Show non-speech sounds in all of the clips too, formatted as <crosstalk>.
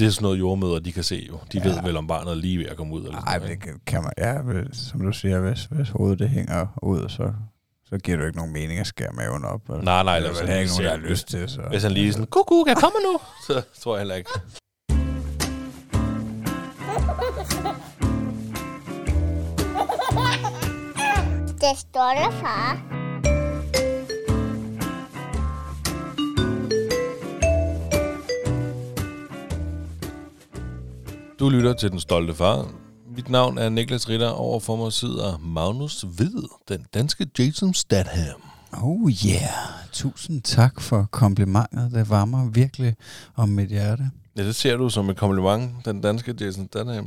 Det er sådan noget jordmøder, de kan se jo. De Ja. ved vel, om barnet er lige ved at komme ud. Eller Nej, det kan- kan man, ja, som du siger, hvis, hvis hovedet det hænger ud, så, så giver det jo ikke nogen mening at skære maven op. vel? Nej, nej, det er ikke nogen, der har lyst til. Så. Hvis han lige sådan, kuku, kan jeg komme nu? <laughs> Så tror jeg heller ikke. Det står der, far. Du lytter til Den Stolte Far. Mit navn er Niklas Ritter. Overfor mig sidder Magnus Hvid, den danske Jason Statham. Oh yeah, tusind tak for komplimentet. Det varmer virkelig om mit hjerte. Ja, det ser du som et kompliment, den danske Jason Statham.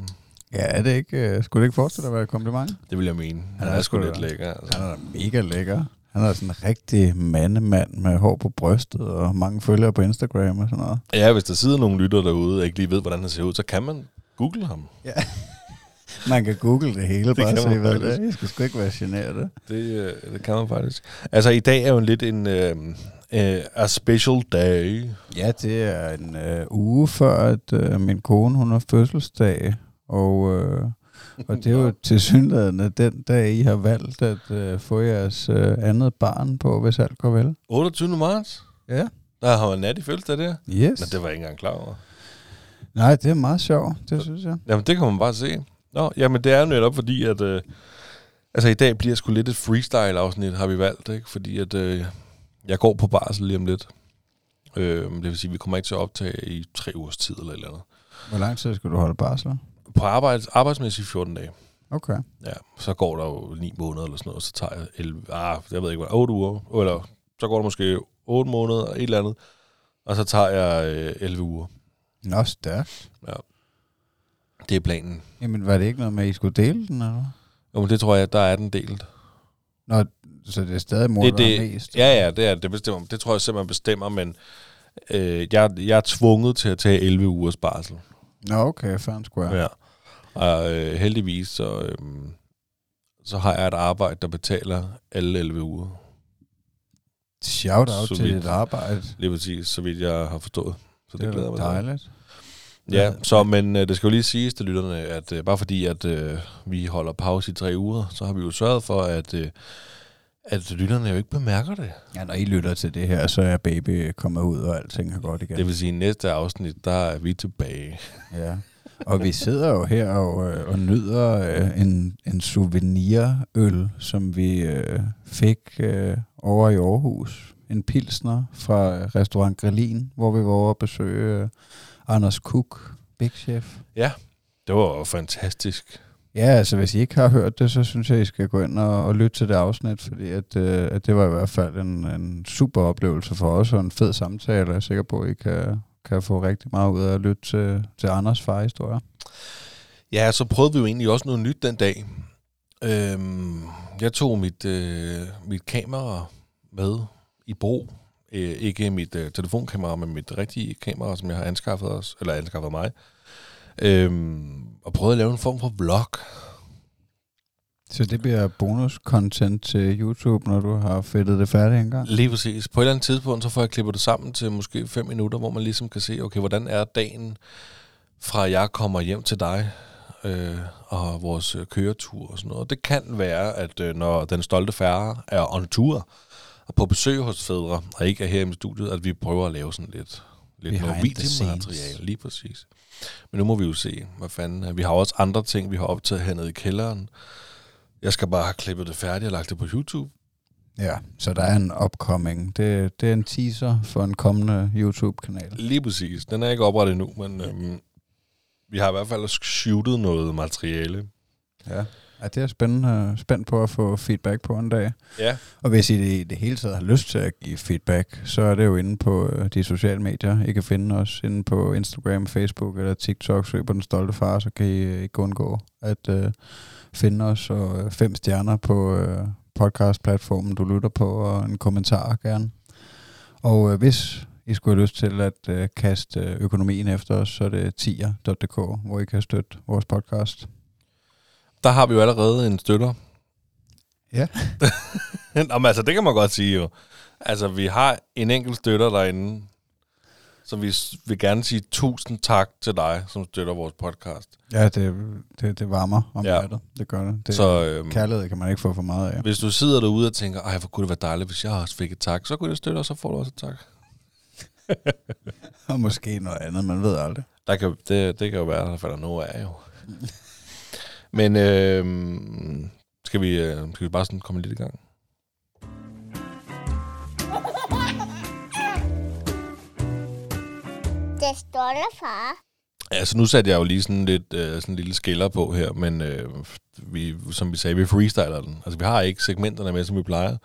Ja, er det ikke, uh, skulle det ikke forestille at være et kompliment? Det vil jeg mene. Han er er sgu lidt lækker. Altså. Han er mega lækker. Han er sådan en rigtig mandemand med hår på brystet og mange følgere på Instagram og sådan noget. Ja, hvis der sidder nogle lytter derude, og ikke lige ved, hvordan han ser ud, så kan man google ham. <laughs> Man kan google det hele, Det bare se, hvad det faktisk. er. Jeg skal sgu ikke være generet. Det, øh, det kan man faktisk. Altså, i dag er jo lidt en øh, øh, a special day. Ja, det er en øh, uge før, at øh, min kone hun har fødselsdag, og, øh, og det er jo <laughs> til synligheden den dag, I har valgt at øh, få jeres øh, andet barn på, hvis alt går vel. 28. marts. Ja. Der har man nat i fødselsdag der. Yes. Men det var jeg ikke engang klar over. Nej, det er meget sjovt, det synes jeg. Jamen, det kan man bare se. Nå, jamen, det er jo netop fordi, at... Øh, altså, i dag bliver sgu lidt et freestyle-afsnit, har vi valgt, ikke? Fordi at øh, jeg går på barsel lige om lidt. Øh, det vil sige, at vi kommer ikke til at optage i tre ugers tid eller et eller andet. Hvor lang tid skal du holde barsel? På arbejds, arbejdsmæssigt 14 dage. Okay. Ja, så går der jo 9 måneder eller sådan noget, så tager jeg 11, ah, jeg ved ikke hvad, 8 uger, eller så går der måske 8 måneder, et eller andet, og så tager jeg øh, 11 uger. Nå, stærkt. Det er planen. Jamen, var det ikke noget med, at I skulle dele den, eller? Jo, men det tror jeg, der er den delt. Nå, så det er stadig mor, Det, der det, er mest? ja, ja, det er det bestemmer. Det tror jeg simpelthen bestemmer, men øh, jeg, jeg er tvunget til at tage 11 ugers barsel. Nå, okay, fair square. Ja. Og øh, heldigvis, så, øh, så har jeg et arbejde, der betaler alle 11 uger. Shout out Så til vidt. dit arbejde. Lige præcis, så vidt jeg har forstået. Så det, Det, glæder er mig dejligt. Ja, Ja. så, men øh, det skal jo lige siges til lytterne, at øh, bare fordi, at øh, vi holder pause i tre uger, så har vi jo sørget for, at, øh, at lytterne jo ikke bemærker det. Ja, når I lytter til det her, så er baby kommet ud, og alting er godt igen. Det vil sige, at i næste afsnit, der er vi tilbage. Ja. Og vi sidder jo her og, øh, og nyder øh, en, en souvenirøl, som vi øh, fik øh, over i Aarhus. En pilsner fra øh, restaurant Grillin, hvor vi var over at besøge øh, Anders Cook, Big Chef. Det var fantastisk. Ja, altså hvis I ikke har hørt det, så synes jeg, I skal gå ind og, og lytte til det afsnit, fordi at, øh, at det var i hvert fald en, en super oplevelse for os, og en fed samtale. Jeg er sikker på, at I kan, kan få rigtig meget ud af at lytte til, til Anders farhistorie. Ja, så prøvede vi jo egentlig også noget nyt den dag. Øhm, jeg tog mit, øh, mit kamera med i brug. Øh, ikke mit øh, telefonkamera, men mit rigtige kamera, som jeg har anskaffet os, eller anskaffet mig. Øhm, og prøvede at lave en form for vlog. Så det bliver bonus-content til YouTube, når du har fedtet det færdigt engang? Lige præcis. På et eller andet tidspunkt, så får jeg klippet det sammen til måske fem minutter, hvor man ligesom kan se, okay, hvordan er dagen fra jeg kommer hjem til dig, øh, og vores øh, køretur og sådan noget. Det kan være, at øh, når den stolte færre er on tour, og på besøg hos fædre, og ikke er her i studiet, at vi prøver at lave sådan lidt, lidt noget videomateriale. Lige præcis. Men nu må vi jo se, hvad fanden. Vi har også andre ting, vi har optaget hernede i kælderen. Jeg skal bare have klippet det færdigt og lagt det på YouTube. Ja, så der er en upcoming. Det, det er en teaser for en kommende YouTube-kanal. Lige præcis. Den er ikke oprettet endnu, men øhm, vi har i hvert fald shootet noget materiale. Ja. Ja, det er spændende, spændt på at få feedback på en dag. Ja. Og hvis I det, det hele taget har lyst til at give feedback, så er det jo inde på øh, de sociale medier. I kan finde os inde på Instagram, Facebook eller TikTok. Søg på Den Stolte Far, så kan I øh, ikke undgå at øh, finde os. Og øh, fem stjerner på øh, podcast-platformen, du lytter på, og en kommentar gerne. Og øh, hvis I skulle have lyst til at øh, kaste øh, økonomien efter os, så er det tier.dk, hvor I kan støtte vores podcast. Der har vi jo allerede en støtter. Ja. <laughs> Nå, men altså, det kan man godt sige jo. Altså, vi har en enkelt støtter derinde. Så vi vil gerne sige tusind tak til dig, som støtter vores podcast. Ja, det, det, det varmer om Ja. hjertet. Det gør det. det Så øhm, Kærlighed kan man ikke få for meget af. hvis du sidder derude og tænker, ej, hvor kunne det være dejligt, hvis jeg også fik et tak, så kunne du støtte, og så får du også et tak. <laughs> Og måske noget andet, man ved aldrig. Der kan, det, det kan jo være, der falder noget af, jo. <laughs> Men øh, skal, vi, øh, skal vi bare sådan komme lidt i gang? Det stolte far. Altså, nu satte jeg jo lige sådan lidt øh, sådan en lille skiller på her, men øh, vi, som vi sagde, vi freestyler den. Altså, vi har ikke segmenterne med, som vi plejer.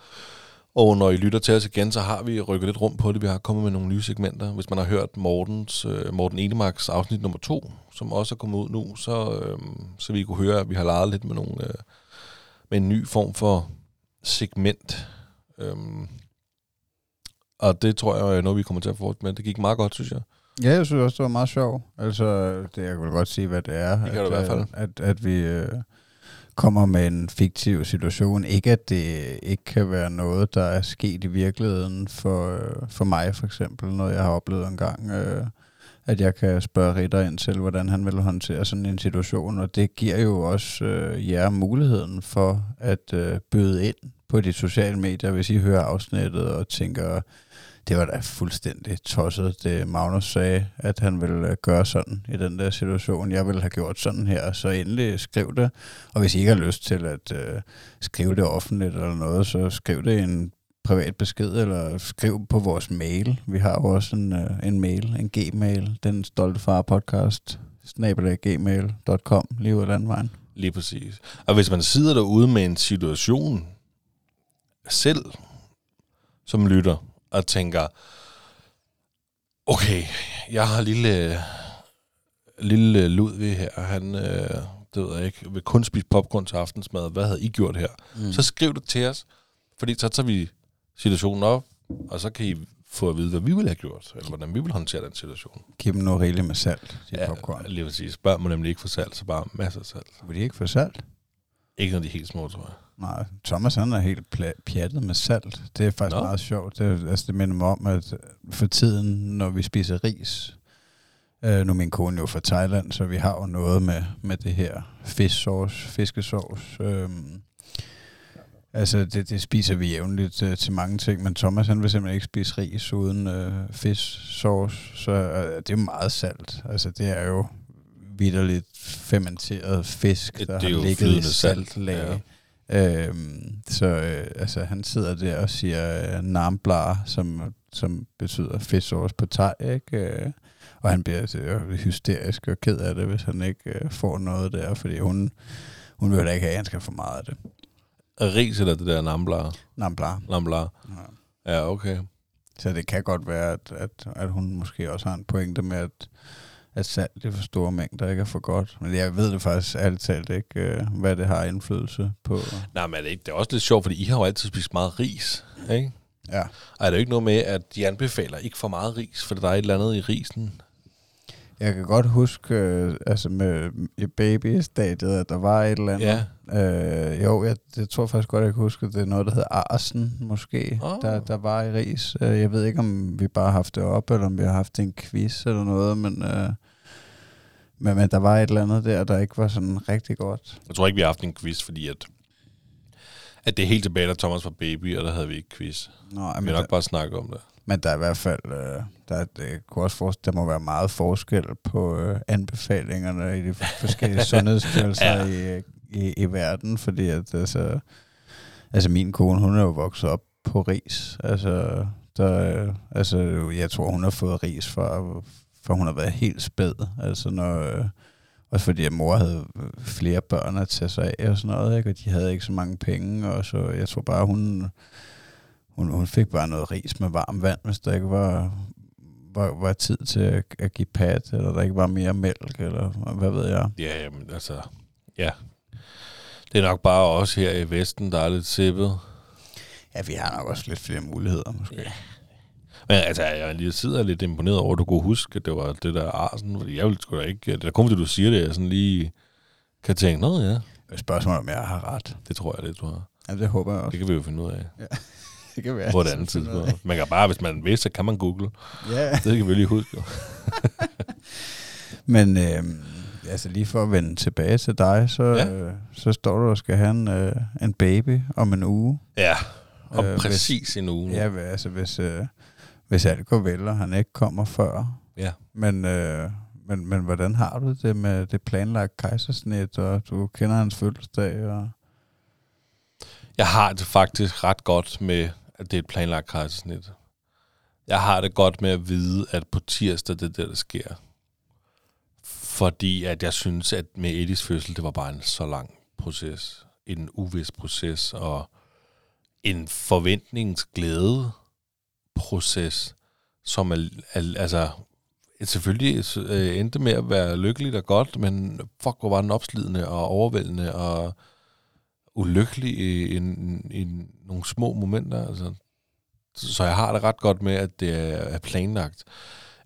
Og når I lytter til os igen, så har vi rykket lidt rundt på det. Vi har kommet med nogle nye segmenter. Hvis man har hørt Mortens, øh, Morten Enemarks afsnit nummer to, som også er kommet ud nu, så, øh, så vi kunne høre, at vi har leget lidt med, nogle, øh, med en ny form for segment. Øhm, og det tror jeg er noget, vi kommer til at fortsætte med. Det gik meget godt, synes jeg. Ja, jeg synes også, det var meget sjovt. Altså, det, jeg kan vel godt sige, hvad det er. Det kan at, du i hvert fald. øh, At, at vi øh, kommer med en fiktiv situation. Ikke at det ikke kan være noget, der er sket i virkeligheden for, for mig, for eksempel. Noget, jeg har oplevet en gang. Øh, at jeg kan spørge Ritter ind til, hvordan han vil håndtere sådan en situation. Og det giver jo også øh, jer muligheden for at øh, byde ind på de sociale medier, hvis I hører afsnittet og tænker, det var da fuldstændig tosset, det Magnus sagde, at han ville øh, gøre sådan i den der situation. Jeg ville have gjort sådan her, så endelig skriv det. Og hvis I ikke har lyst til at øh, skrive det offentligt eller noget, så skriv det i en privat besked, eller skriv på vores mail. Vi har jo også en, øh, en mail, en gmail, den stolte far podcast, snabelag.gmail.com, lige ud af landvejen. Lige præcis. Og hvis man sidder derude med en situation selv, som lytter, og tænker, okay, jeg har lille, lille Ludvig her, han, øh, det ved jeg ikke, vil kun spise popcorn til aftensmad, hvad havde I gjort her? Mm. Så skriv det til os, fordi så tager vi situationen op, og så kan I få at vide, hvad vi ville have gjort, eller hvordan vi vil håndtere den situation. Giv dem noget rigeligt med salt, de ja, popcorn. lige præcis. Børn må nemlig ikke få salt, så bare masser af salt. Vil de ikke få salt? Ikke når de er helt små, tror jeg. Nej, Thomas han er helt pjattet med salt. Det er faktisk Nå. Meget sjovt. Det, altså, det minder mig om, at for tiden, når vi spiser ris, øh, nu er min kone jo fra Thailand, så vi har jo noget med, med det her fisksauce, fiskesauce. Øh, altså, det, det spiser vi jævnligt øh, til mange ting, men Thomas han vil simpelthen ikke spise ris uden øh, fisksauce, så øh, det er jo meget salt. Altså, det er jo vidderligt fermenteret fisk, der det har er jo ligget i flydende salt, saltlag. ja. Øhm, så øh, altså, han sidder der og siger øh, namblar, som, som betyder fisksauce på thai, ikke? Øh, og han bliver øh, hysterisk og ked af det, hvis han ikke øh, får noget der, fordi hun, hun vil da ikke have, at han skal få meget af det. Ris eller det der namblar? Namblar. Namblar. Ja. Ja, okay. Så det kan godt være, at, at, at hun måske også har en pointe med, at, at salt i for store mængder ikke er for godt. Men jeg ved det faktisk ærligt talt ikke, øh, hvad det har indflydelse på. Nej, men det, er også lidt sjovt, fordi I har jo altid spist meget ris, ikke? Ja. Og er det jo ikke noget med, at de anbefaler ikke for meget ris, for der er et eller andet i risen? Jeg kan godt huske, øh, altså med i babystadiet, at der var et eller andet. Ja. Øh, jo, jeg, jeg tror faktisk godt, jeg kan huske, at det er noget, der hedder Arsen, måske, oh. der, der var i ris. Øh, jeg ved ikke, om vi bare har haft det op, eller om vi har haft en quiz eller noget, men, øh, men, men der var et eller andet der, der ikke var sådan rigtig godt. Jeg tror ikke, vi har haft en quiz, fordi at, at det er helt tilbage, da Thomas var baby, og der havde vi ikke quiz. Nå, Vi men, har der, nok bare snakket om det. men der er i hvert fald, øh, der, er- det kunne også forestille, der må være meget forskel på øh, anbefalingerne i de forskellige <laughs> sundhedsstyrelser Ja. i, i, i verden, fordi at altså, altså min kone, hun er jo vokset op på ris. Altså, der, altså jeg tror, hun har fået ris for, for hun har været helt spæd. Altså når, øh, også fordi at mor havde flere børn at tage sig af og sådan noget, ikke? og de havde ikke så mange penge, og så jeg tror bare, hun, hun, hun fik bare noget ris med varmt vand, hvis der ikke var, var, var tid til at, at give pat, eller der ikke var mere mælk, eller hvad ved jeg. Ja, jamen, altså, ja. Det er nok bare os her i Vesten, der er lidt sippet. Ja, vi har nok også lidt flere muligheder, måske. Ja. Men altså, jeg lige sidder lidt imponeret over, at du kunne huske, at det var det der arsen. Fordi jeg ville sgu da ikke... Det er kun, fordi du siger det, jeg sådan lige kan tænke, nå ja, Spørgsmålet om jeg har ret. det tror jeg lidt, du har. Ja, det håber jeg også. Det kan vi jo finde ud af. Ja. <laughs> det kan være. på et andet tidspunkt. Man kan bare, hvis man vil, så kan man google. Ja. Det kan vi lige huske. <laughs> Men øh, altså lige for at vende tilbage til dig, så, Ja. øh, så står du og skal have en, øh, en baby om en uge. Ja, og Øh, præcis en uge. Ja, altså hvis, øh, hvis alt går vel, og han ikke kommer før. ja. Men, øh, men, men hvordan har du det med det planlagt kejsersnit, og du kender hans fødselsdag? Og Jeg har det faktisk ret godt med, at det er et planlagt kejsersnit. Jeg har det godt med at vide, at på tirsdag det er det, der sker. Fordi at jeg synes, at med Edis fødsel, det var bare en så lang proces. En uvis proces, og en forventningsglæde proces, som er, er altså selvfølgelig øh, endte med at være lykkeligt og godt, men fuck, hvor var den opslidende og overvældende og ulykkelig i, i, i nogle små momenter. Altså. Så jeg har det ret godt med, at det er er planlagt.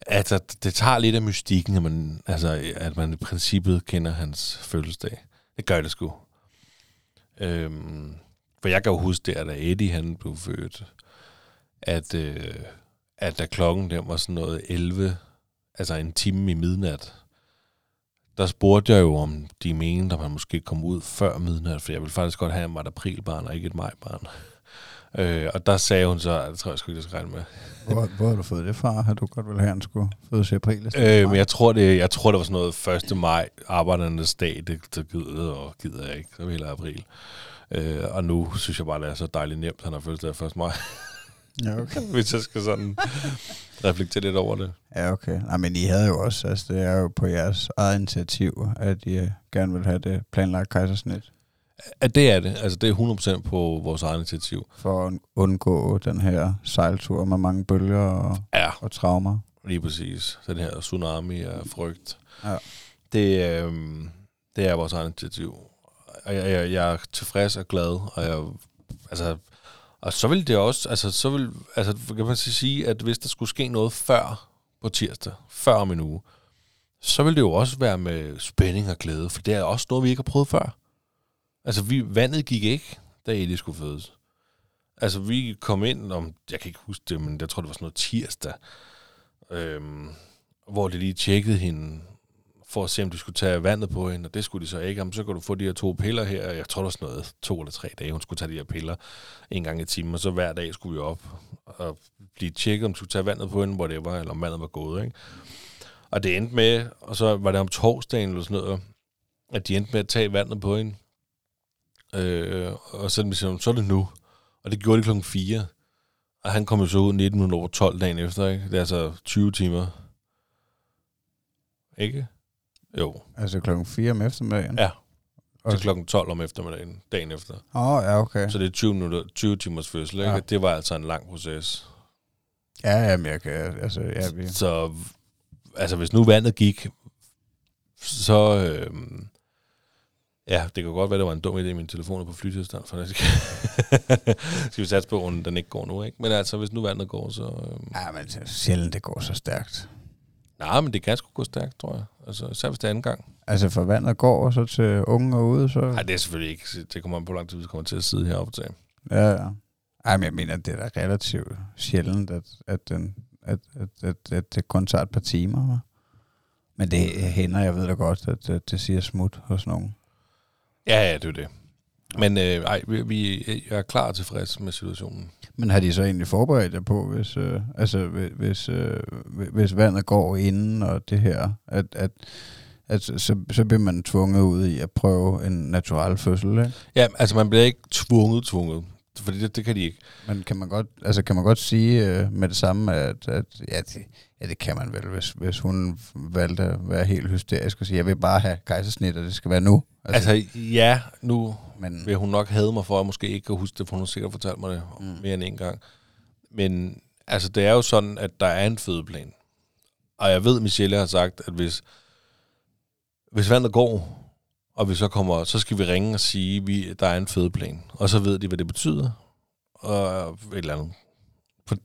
Altså, det tager lidt af mystikken, at man, altså, at man i princippet kender hans fødselsdag. Det gør det sgu. Øhm, for jeg kan jo huske der, da Eddie han blev født, at, øh, at da klokken der var sådan noget 11, altså en time i midnat, der spurgte jeg jo, om de mente, at man måske kom ud før midnat, for jeg ville faktisk godt have, at et aprilbarn og ikke et majbarn. Øh, og der sagde hun så, at det tror jeg sgu ikke, jeg skal regne med. hvor, hvor har du fået det fra? Har du godt vel have, han skulle fødes i april? Øh, men jeg tror, det, jeg tror, det var sådan noget 1. maj, arbejdernes dag, det, det gider, og gider jeg ikke, så hele april. Øh, og nu synes jeg bare, det er så dejligt nemt, han har fødselsdag 1. maj, Ja, okay. <laughs> hvis jeg skal sådan reflektere lidt over det. Ja, okay. Nej, men I havde jo også, altså det er jo på jeres eget initiativ, at I øh, gerne vil have det planlagt kejsersnit, At det er det, altså det er 100% på vores eget initiativ. for at undgå den her sejltur med mange bølger og, Ja, og traumer. lige præcis. Den her tsunami af frygt. Ja. Det, øh, det er vores eget initiativ. Og jeg, jeg, jeg er tilfreds og glad, og jeg, altså, og så vil det også, altså, så vil, altså, kan man sige, at hvis der skulle ske noget før på tirsdag, før om en uge, så vil det jo også være med spænding og glæde, for det er også noget, vi ikke har prøvet før. Altså, vi, vandet gik ikke, da Eddie skulle fødes. Altså, vi kom ind om, jeg kan ikke huske det, men jeg tror, det var sådan noget tirsdag, øhm, hvor de lige tjekkede hende, for at se, om de skulle tage vandet på hende, og det skulle de så ikke. Jamen, så kunne du få de her to piller her. Jeg tror, det var sådan noget to eller tre dage, hun skulle tage de her piller en gang i timen, og så hver dag skulle vi op og blive tjekket, om de skulle tage vandet på hende, hvor det var, eller om vandet var gået, ikke? Og det endte med, og så var det om torsdagen eller sådan noget, at de endte med at tage vandet på hende. Øh, og så, siger, så er det nu. Og det gjorde de klokken 4. Og han kom jo så ud 19 minutter over 12 dagen efter, ikke? Det er altså 20 timer. Ikke? Jo. Altså klokken 4 om eftermiddagen. Ja. Og- Til klokken 12 om eftermiddagen, dagen efter. Åh, oh, ja, okay. Så det er 20, minutter, 20 timers fødsel, ikke? Ja. Ja. Det var altså en lang proces. Ja, jamen, jeg kan, altså, ja, vi, Så altså, hvis nu vandet gik, så... Øh, ja, det kan godt være, det var en dum idé, min telefon er på flytilstand, for det skal, <laughs> skal vi satse på, at den ikke går nu, ikke? Men altså, hvis nu vandet går, så... Øh, ja, men det er sjældent, det går så stærkt. nej, men det kan sgu gå stærkt, tror jeg. Altså, især hvis det er anden gang. Altså, for vandet går, og så til unge og ude, så... Nej, det er selvfølgelig ikke. Det kommer an på, hvor lang tid vi kommer til at sidde heroppe til. Ja, ja. Ej, men jeg mener, det er da relativt sjældent, at, at, den, at, at, at, at det kun tager et par timer. Men det hænder, jeg ved da godt, at, at det siger smut hos nogen. Ja, ja, det er det. Men øh, ej, vi, vi jeg er klar og tilfreds med situationen. Men har de så egentlig forberedt jer på, hvis, øh, altså, hvis, hvis, øh, hvis vandet går inden og det her, at, at, at så, så bliver man tvunget ud i at prøve en natural fødsel, ikke? Ja, altså man bliver ikke tvunget, tvunget. Fordi det, det kan de ikke. Men kan man godt, altså kan man godt sige øh, med det samme, at, at ja, det, ja, det kan man vel, hvis, hvis hun valgte at være helt hysterisk og sige, jeg vil bare have kejsersnit, og det skal være nu. Altså, altså ja, nu men, vil hun nok have mig for, at jeg måske ikke kan huske det, for hun har sikkert fortalt mig det Mm. mere end en gang. Men altså, det er jo sådan, at der er en fødeplan. Og jeg ved, Michelle har sagt, at hvis, hvis vandet går, og vi så kommer, så skal vi ringe og sige, at vi, der er en fødeplan. Og så ved de, hvad det betyder. Og et eller andet.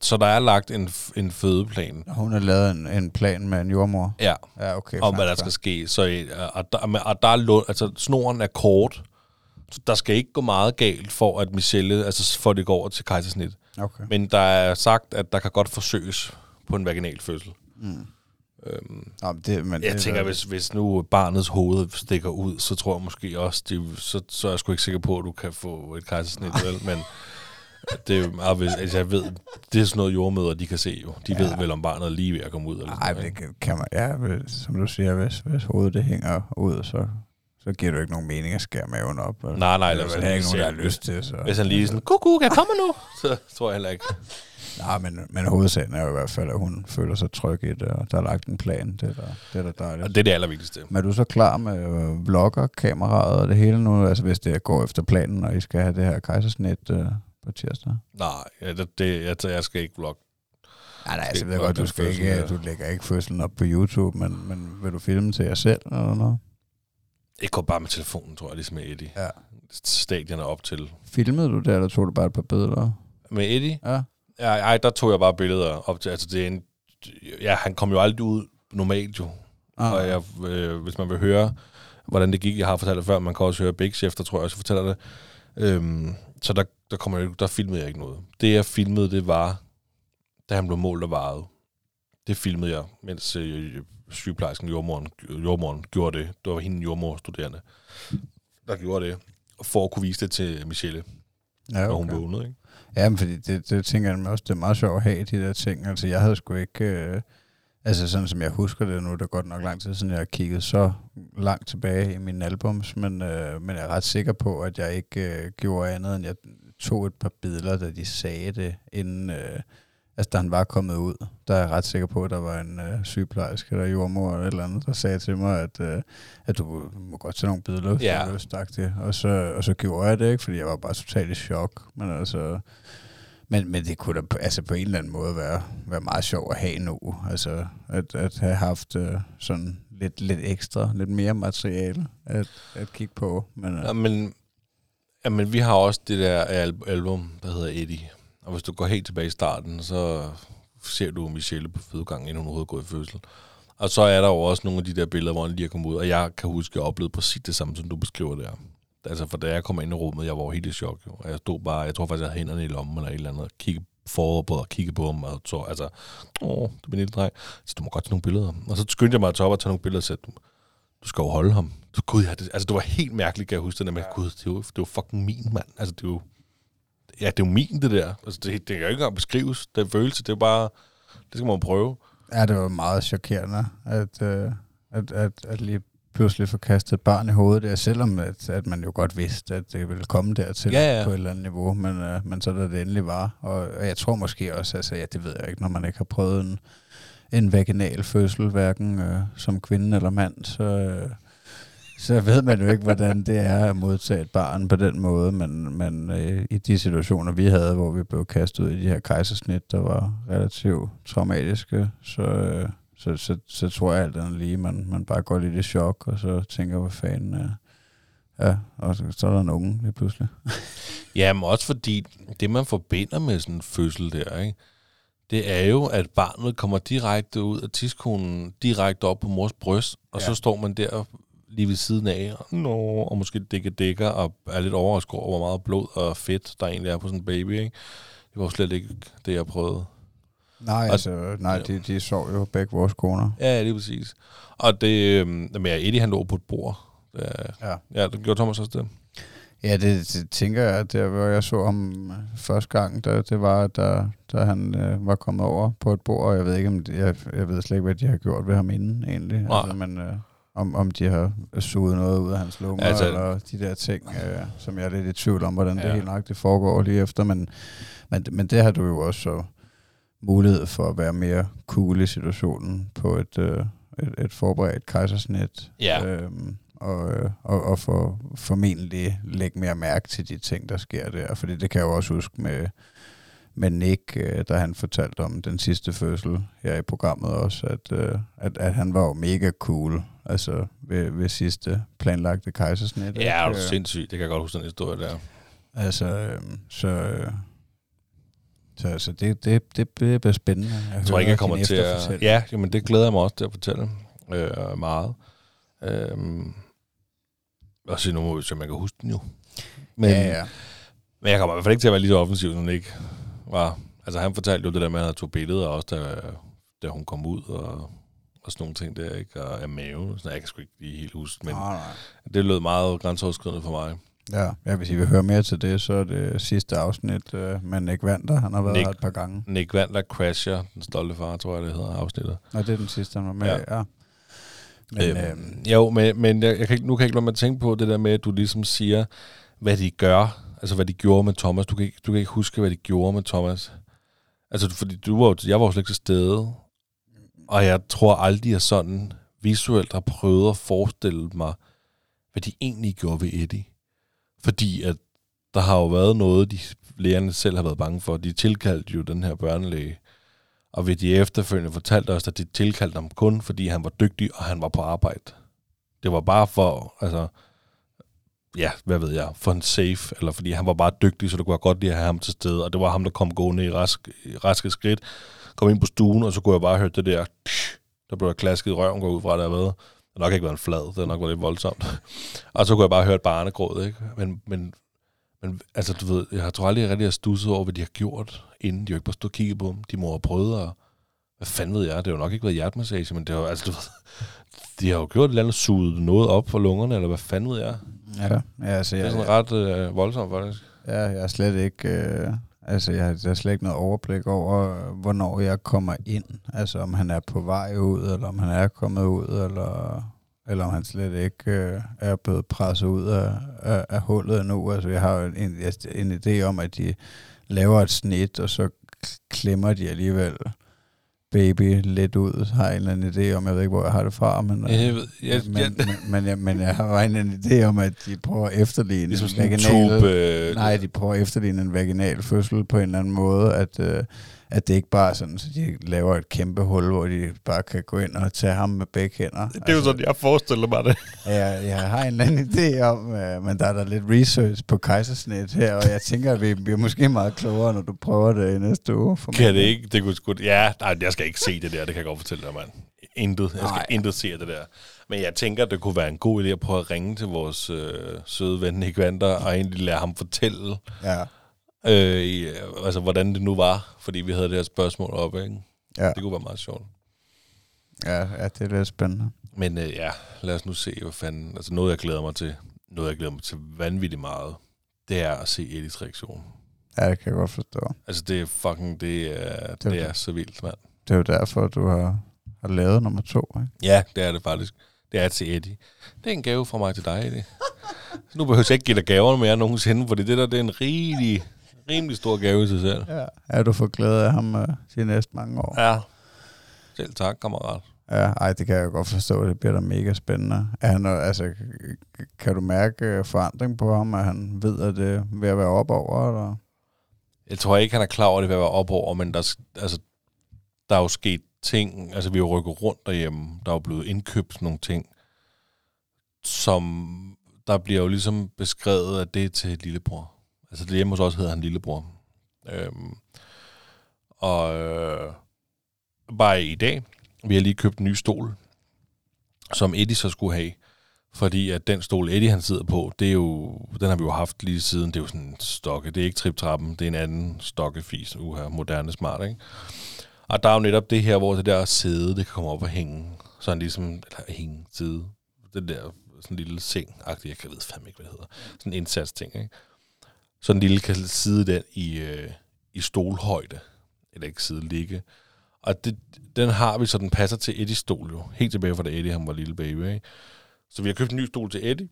Så der er lagt en, en fødeplan. hun har lavet en, en plan med en jordmor. Ja, Ja, okay. om hvad der skal ske. Så, øh, og der, og der er, altså, snoren er kort. Så der skal ikke gå meget galt for, at Michelle, altså for det går over til kejsersnit. Okay. Men der er sagt, at der kan godt forsøges på en vaginal fødsel. Mm. Øhm, Nå, men det, men jeg det, tænker, hvis, hvis nu barnets hoved stikker ud, så tror jeg måske også, de, så, så er jeg sgu ikke sikker på, at du kan få et kejsersnit, vel? Men det er jo meget, hvis- altså jeg ved, det er sådan noget jordmøder, de kan se jo. De ja. ved vel, om barnet er lige ved at komme ud. Eller Nej, men det kan- man, ja, som du siger, hvis, hvis hovedet det hænger ud, så, så giver det jo ikke nogen mening at skære maven op. eller- Nej, nej, eller han ikke nogen, der har lyst til. Så. Hvis han lige sådan, kuku, kan jeg komme nu? <laughs> Så tror jeg heller ikke. Nej, men, men hovedsagen er jo i hvert fald, at hun føler sig tryg i det, og der er lagt en plan. Det er da, det er da dejligt. Og det er det allervigtigste. Men er du så klar med øh, vlogger, kameraet og det hele nu? Altså hvis det går efter planen, og I skal have det her kejsersnit øh, på tirsdag? Nej, ja, det, det, jeg, jeg skal ikke vlogge. Nej, nej, altså, jeg ved godt, du, skal ikke, her. du lægger ikke fødslen op på YouTube, men, men vil du filme til jer selv eller noget? Ikke gå bare med telefonen, tror jeg, ligesom med Eddie. Ja. Stadion er op til. Filmede du det, eller tog du bare et par billeder? Med Eddie? Ja. Ja, ej, der tog jeg bare billeder op til. Altså, det er en, ja, han kom jo aldrig ud normalt jo. Ah, Og jeg, øh, hvis man vil høre, hvordan det gik, jeg har fortalt det før, man kan også høre Big Chef, der tror jeg også fortæller det. Øhm, så der, der, kommer jeg, der filmede jeg ikke noget. Det jeg filmede, det var, da han blev målt og varet. Det filmede jeg, mens øh, sygeplejersken, jordmoren, jordmoren gjorde det. Det var hende jordmorstuderende, der gjorde det, for at kunne vise det til Michelle, ja, når hun okay. vågnede. Ikke? Ja, men fordi det, det tænker jeg også, det er meget sjovt at have de der ting. Altså, jeg havde sgu ikke... Øh, altså, sådan som jeg husker det nu, det er godt nok lang tid siden, jeg har kigget så langt tilbage i mine albums, men, øh, men jeg er ret sikker på, at jeg ikke øh, gjorde andet, end jeg tog et par billeder, da de sagde det, inden... Øh, altså, da han var kommet ud, der er jeg ret sikker på, at der var en øh, sygeplejerske eller jordmor eller et eller andet, der sagde til mig, at, øh, at du må godt tage nogle billeder, hvis Ja. du har lyst, det. Og så, og så gjorde jeg det, ikke? Fordi jeg var bare totalt i chok. Men altså... Men, men det kunne da altså på en eller anden måde være, være meget sjovt at have nu. Altså at, at have haft øh, sådan lidt, lidt ekstra, lidt mere materiale at, at kigge på. Men, øh, ja, men vi har også det der al- album, der hedder Eddie. Og hvis du går helt tilbage i starten, så ser du Michelle på fødegangen, inden hun overhovedet går i fødsel. Og så er der jo også nogle af de der billeder, hvor han lige er kommet ud. Og jeg kan huske, at jeg oplevede præcis det samme, som du beskriver der. Altså, for da jeg kom ind i rummet, jeg var jo helt i chok. Jo. Og jeg stod bare, jeg tror faktisk, jeg havde hænderne i lommen eller et eller andet, og kiggede forover på og kiggede på ham, og så, altså, åh, det er min lille dreng. Så du må godt tage nogle billeder. Og så skyndte jeg mig at tage op og tage nogle billeder og sætte dem du skal jo holde ham. Så, gud, ja, det, altså, det var helt mærkeligt, kan jeg huske det der med, gud, det jo, det jo fucking min, mand. Altså, det jo, ja, det er jo min, det der. Altså, det, det kan jo ikke engang beskrives. Den følelse, det er bare, det skal man prøve. ja, det var meget chokerende, at, øh, at, at, at lige pludselig få kastet et barn i hovedet der, selvom at, at man jo godt vidste, at det ville komme dertil Ja, ja. på et eller andet niveau, men, øh, men så da det endelig var. Og, og jeg tror måske også, altså ja, det ved jeg ikke, når man ikke har prøvet en, en vaginal fødsel, hverken øh, som kvinde eller mand, så, øh, så ved man jo ikke, hvordan det er at modtage et barn på den måde, men, men øh, i de situationer, vi havde, hvor vi blev kastet ud i de her kejsersnit, der var relativt traumatiske, så, øh, så, så, så tror jeg alt andet lige, man, man bare går lidt i chok, og så tænker, hvad fanden øh, Ja, og så, så er der en unge lige pludselig. <laughs> Ja, men også fordi det, man forbinder med sådan en fødsel der, ikke? Det er jo, at barnet kommer direkte ud af tidskonen, direkte op på mors bryst, og ja. Så står man der lige ved siden af, og, nå, og måske dækker dækker, og er lidt overrasket over, hvor meget blod og fedt, der egentlig er på sådan en baby. Ikke? Det var jo slet ikke det, jeg prøvede. Nej, Og- altså, nej, de, de sov jo begge vores koner. Ja, det er præcis. Og det, øhm, men ja, Eddie han lå på et bord. Ja, Ja. ja det gjorde Thomas også det. Ja, det, det tænker jeg, der, hvor jeg så ham første gang, der, det var, da, da han øh, var kommet over på et bord, og jeg ved ikke, om de, jeg, jeg ved slet ikke, hvad de har gjort ved ham inden, egentlig. Nej. Altså, men øh, om, om de har suget noget ud af hans lunger, Altså- eller de der ting, øh, som jeg er lidt i tvivl om, hvordan. Ja. det helt nøjagtigt foregår lige efter. Men, men, men det har du jo også så mulighed for at være mere cool i situationen på et, øh, et, et forberedt kejsersnit. Ja. Øhm, og, øh, og, og for, formentlig lægge mere mærke til de ting, der sker der. Fordi det kan jeg jo også huske med, med Nick, øh, da han fortalte om den sidste fødsel her i programmet også, at, øh, at, at han var jo mega cool, altså ved, ved sidste planlagte kejsersnit. Ja, det er Øh, sindssygt. Det kan jeg godt huske den historie der. Altså, øh, så... Øh, så altså, det, det, det, bliver spændende. Jeg tror ikke, jeg kommer til at... Ja. Jamen, det glæder jeg mig også til at fortælle øh, meget. Øhm, og så nu se, om jeg kan huske den jo. Men, ja, ja. men jeg kommer i hvert fald ikke til at være lige så offensiv, som ikke var... Altså, han fortalte jo det der med, at han tog billeder også, da, da hun kom ud, og, og sådan nogle ting der, ikke? Og af mave. Så jeg kan sgu ikke lige helt huske, men nej, nej. det lød meget grænseoverskridende for mig. Ja, ja, hvis I vil høre mere til det, så er det sidste afsnit øh, med Nick Vander. Han har været Nick- her et par gange. Nick Vandler crasher, den stolte far, tror jeg, det hedder afsnittet. Og det er den sidste, han var med Ja. ja. Ja. Men, øhm, øhm, jo, men, men jeg, jeg kan, ikke- nu kan jeg ikke lade mig tænke på det der med, at du ligesom siger, hvad de gør, altså hvad de gjorde med Thomas. Du kan ikke, du kan ikke huske, hvad de gjorde med Thomas. Altså, fordi du var, jeg var jo slet ikke til stede, og jeg tror aldrig, at sådan visuelt har prøvet at forestille mig, hvad de egentlig gjorde ved Eddie. Fordi at der har jo været noget, de lægerne selv har været bange for. De tilkaldte jo den her børnelæge, og ved de efterfølgende fortalte os, at de tilkaldte ham kun, fordi han var dygtig, og han var på arbejde. Det var bare for, altså, ja, hvad ved jeg, for en safe, eller fordi han var bare dygtig, så det kunne godt lide at have ham til stede, og det var ham, der kom gående i, rask, raske skridt, kom ind på stuen, og så kunne jeg bare høre det der, der blev der klasket i røven, går ud fra, der har været. Det har nok ikke været en flad, det har nok været lidt voldsomt. <laughs> og så kunne jeg bare høre et barnegråd, ikke? Men, men, men altså, du ved, jeg tror aldrig, jeg rigtig har stusset over, hvad de har gjort, inden de jo ikke bare stod og kiggede på dem. De må have prøvet at, hvad fanden ved jeg, det har jo nok ikke været hjertemassage, men det har jo, altså, du ved, de har jo gjort et eller andet, suget noget op for lungerne, eller hvad fanden ved jeg. ja, ja, altså, Det er jeg, sådan ret øh, voldsomt, faktisk. Ja, jeg er slet ikke... Øh, altså, jeg har, jeg har slet ikke noget overblik over, hvornår jeg kommer ind. Altså, om han er på vej ud, eller om han er kommet ud, eller, eller om han slet ikke øh, er blevet presset ud af, af, af hullet endnu. Altså, jeg har jo en, en idé om, at de laver et snit, og så klemmer de alligevel baby lidt ud, har jeg en eller anden idé om, jeg ved ikke, hvor jeg har det fra, men, øh, Jeg ved, jeg, men, jeg, men, men, jeg, men jeg har en eller anden idé om, at de prøver at efterligne ligesom en vaginal- tube... Øh, Nej, de prøver at efterligne en vaginal fødsel på en eller anden måde, at, øh, at det ikke bare er sådan, så de laver et kæmpe hul, hvor de bare kan gå ind og tage ham med begge hænder. Altså, det er jo sådan, jeg forestiller mig det. <laughs> Jeg, jeg har en eller anden idé om, øh, men der er der lidt research på kejsersnit her, og jeg tænker, at vi bliver måske meget klogere, når du prøver det i næste uge. For Kan mig. det ikke? Det kunne sgu... Ja, nej, jeg skal ikke se det der, det kan jeg godt fortælle dig, mand. Intet. Jeg skal Nej. intet se det der. Men jeg tænker, at det kunne være en god idé at prøve at ringe til vores øh, søde ven Nick Vander, og egentlig lade ham fortælle, Ja, øh, i, altså, hvordan det nu var, fordi vi havde det her spørgsmål op, ikke? ja, Det kunne være meget sjovt. ja, ja, det er lidt spændende. Men øh, ja, lad os nu se, hvad fanden... Altså noget, jeg glæder mig til, noget, jeg glæder mig til vanvittigt meget, det er at se Eddies reaktion. Ja, det kan jeg godt forstå. Altså, det er fucking... Det er, Det det, er det så vildt, mand. Det er jo derfor, du har, har lavet nummer to, ikke? Ja, det er det faktisk. Det er til Eddie. Det er en gave fra mig til dig, Eddie. Nu behøver jeg ikke give dig gaverne mere nogensinde, fordi det der det er en rimelig, rimelig stor gave i sig selv. Ja. Ja, du får glæde af ham øh, de næste mange år. Ja. Selv tak, kammerat. Ja, ej, det kan jeg godt forstå. Det bliver da mega spændende. Er han, øh, altså, kan du mærke øh, forandring på ham, at han ved, at det er ved at være op over? Eller? Jeg tror ikke, han er klar over, det vil være op over, men der, altså, der er jo sket ting. Altså, vi har rykket rundt derhjemme. Der er jo blevet indkøbt sådan nogle ting, som der bliver jo ligesom beskrevet, at det er til lillebror. Altså, det hjemme hos os hedder han lillebror. Øhm, og øh, bare i dag, vi har lige købt en ny stol, som Eddie så skulle have. Fordi at den stol, Eddie han sidder på, det er jo, den har vi jo haft lige siden, det er jo sådan en stokke. Det er ikke triptrappen, det er en anden stokkefis, uha, moderne smart, ikke? Og der er jo netop det her, hvor det der sæde, det kan komme op og hænge. Sådan ligesom, eller hænge side. Det der sådan en lille seng -agtig. jeg kan ved fandme ikke, hvad det hedder. Sådan en indsatsting, ikke? Så en lille kan sidde den i, øh, i stolhøjde. Eller ikke sidde ligge. Og det, den har vi, så den passer til Eddies stol jo. Helt tilbage fra da Eddie han var lille baby, ikke? Så vi har købt en ny stol til Eddie.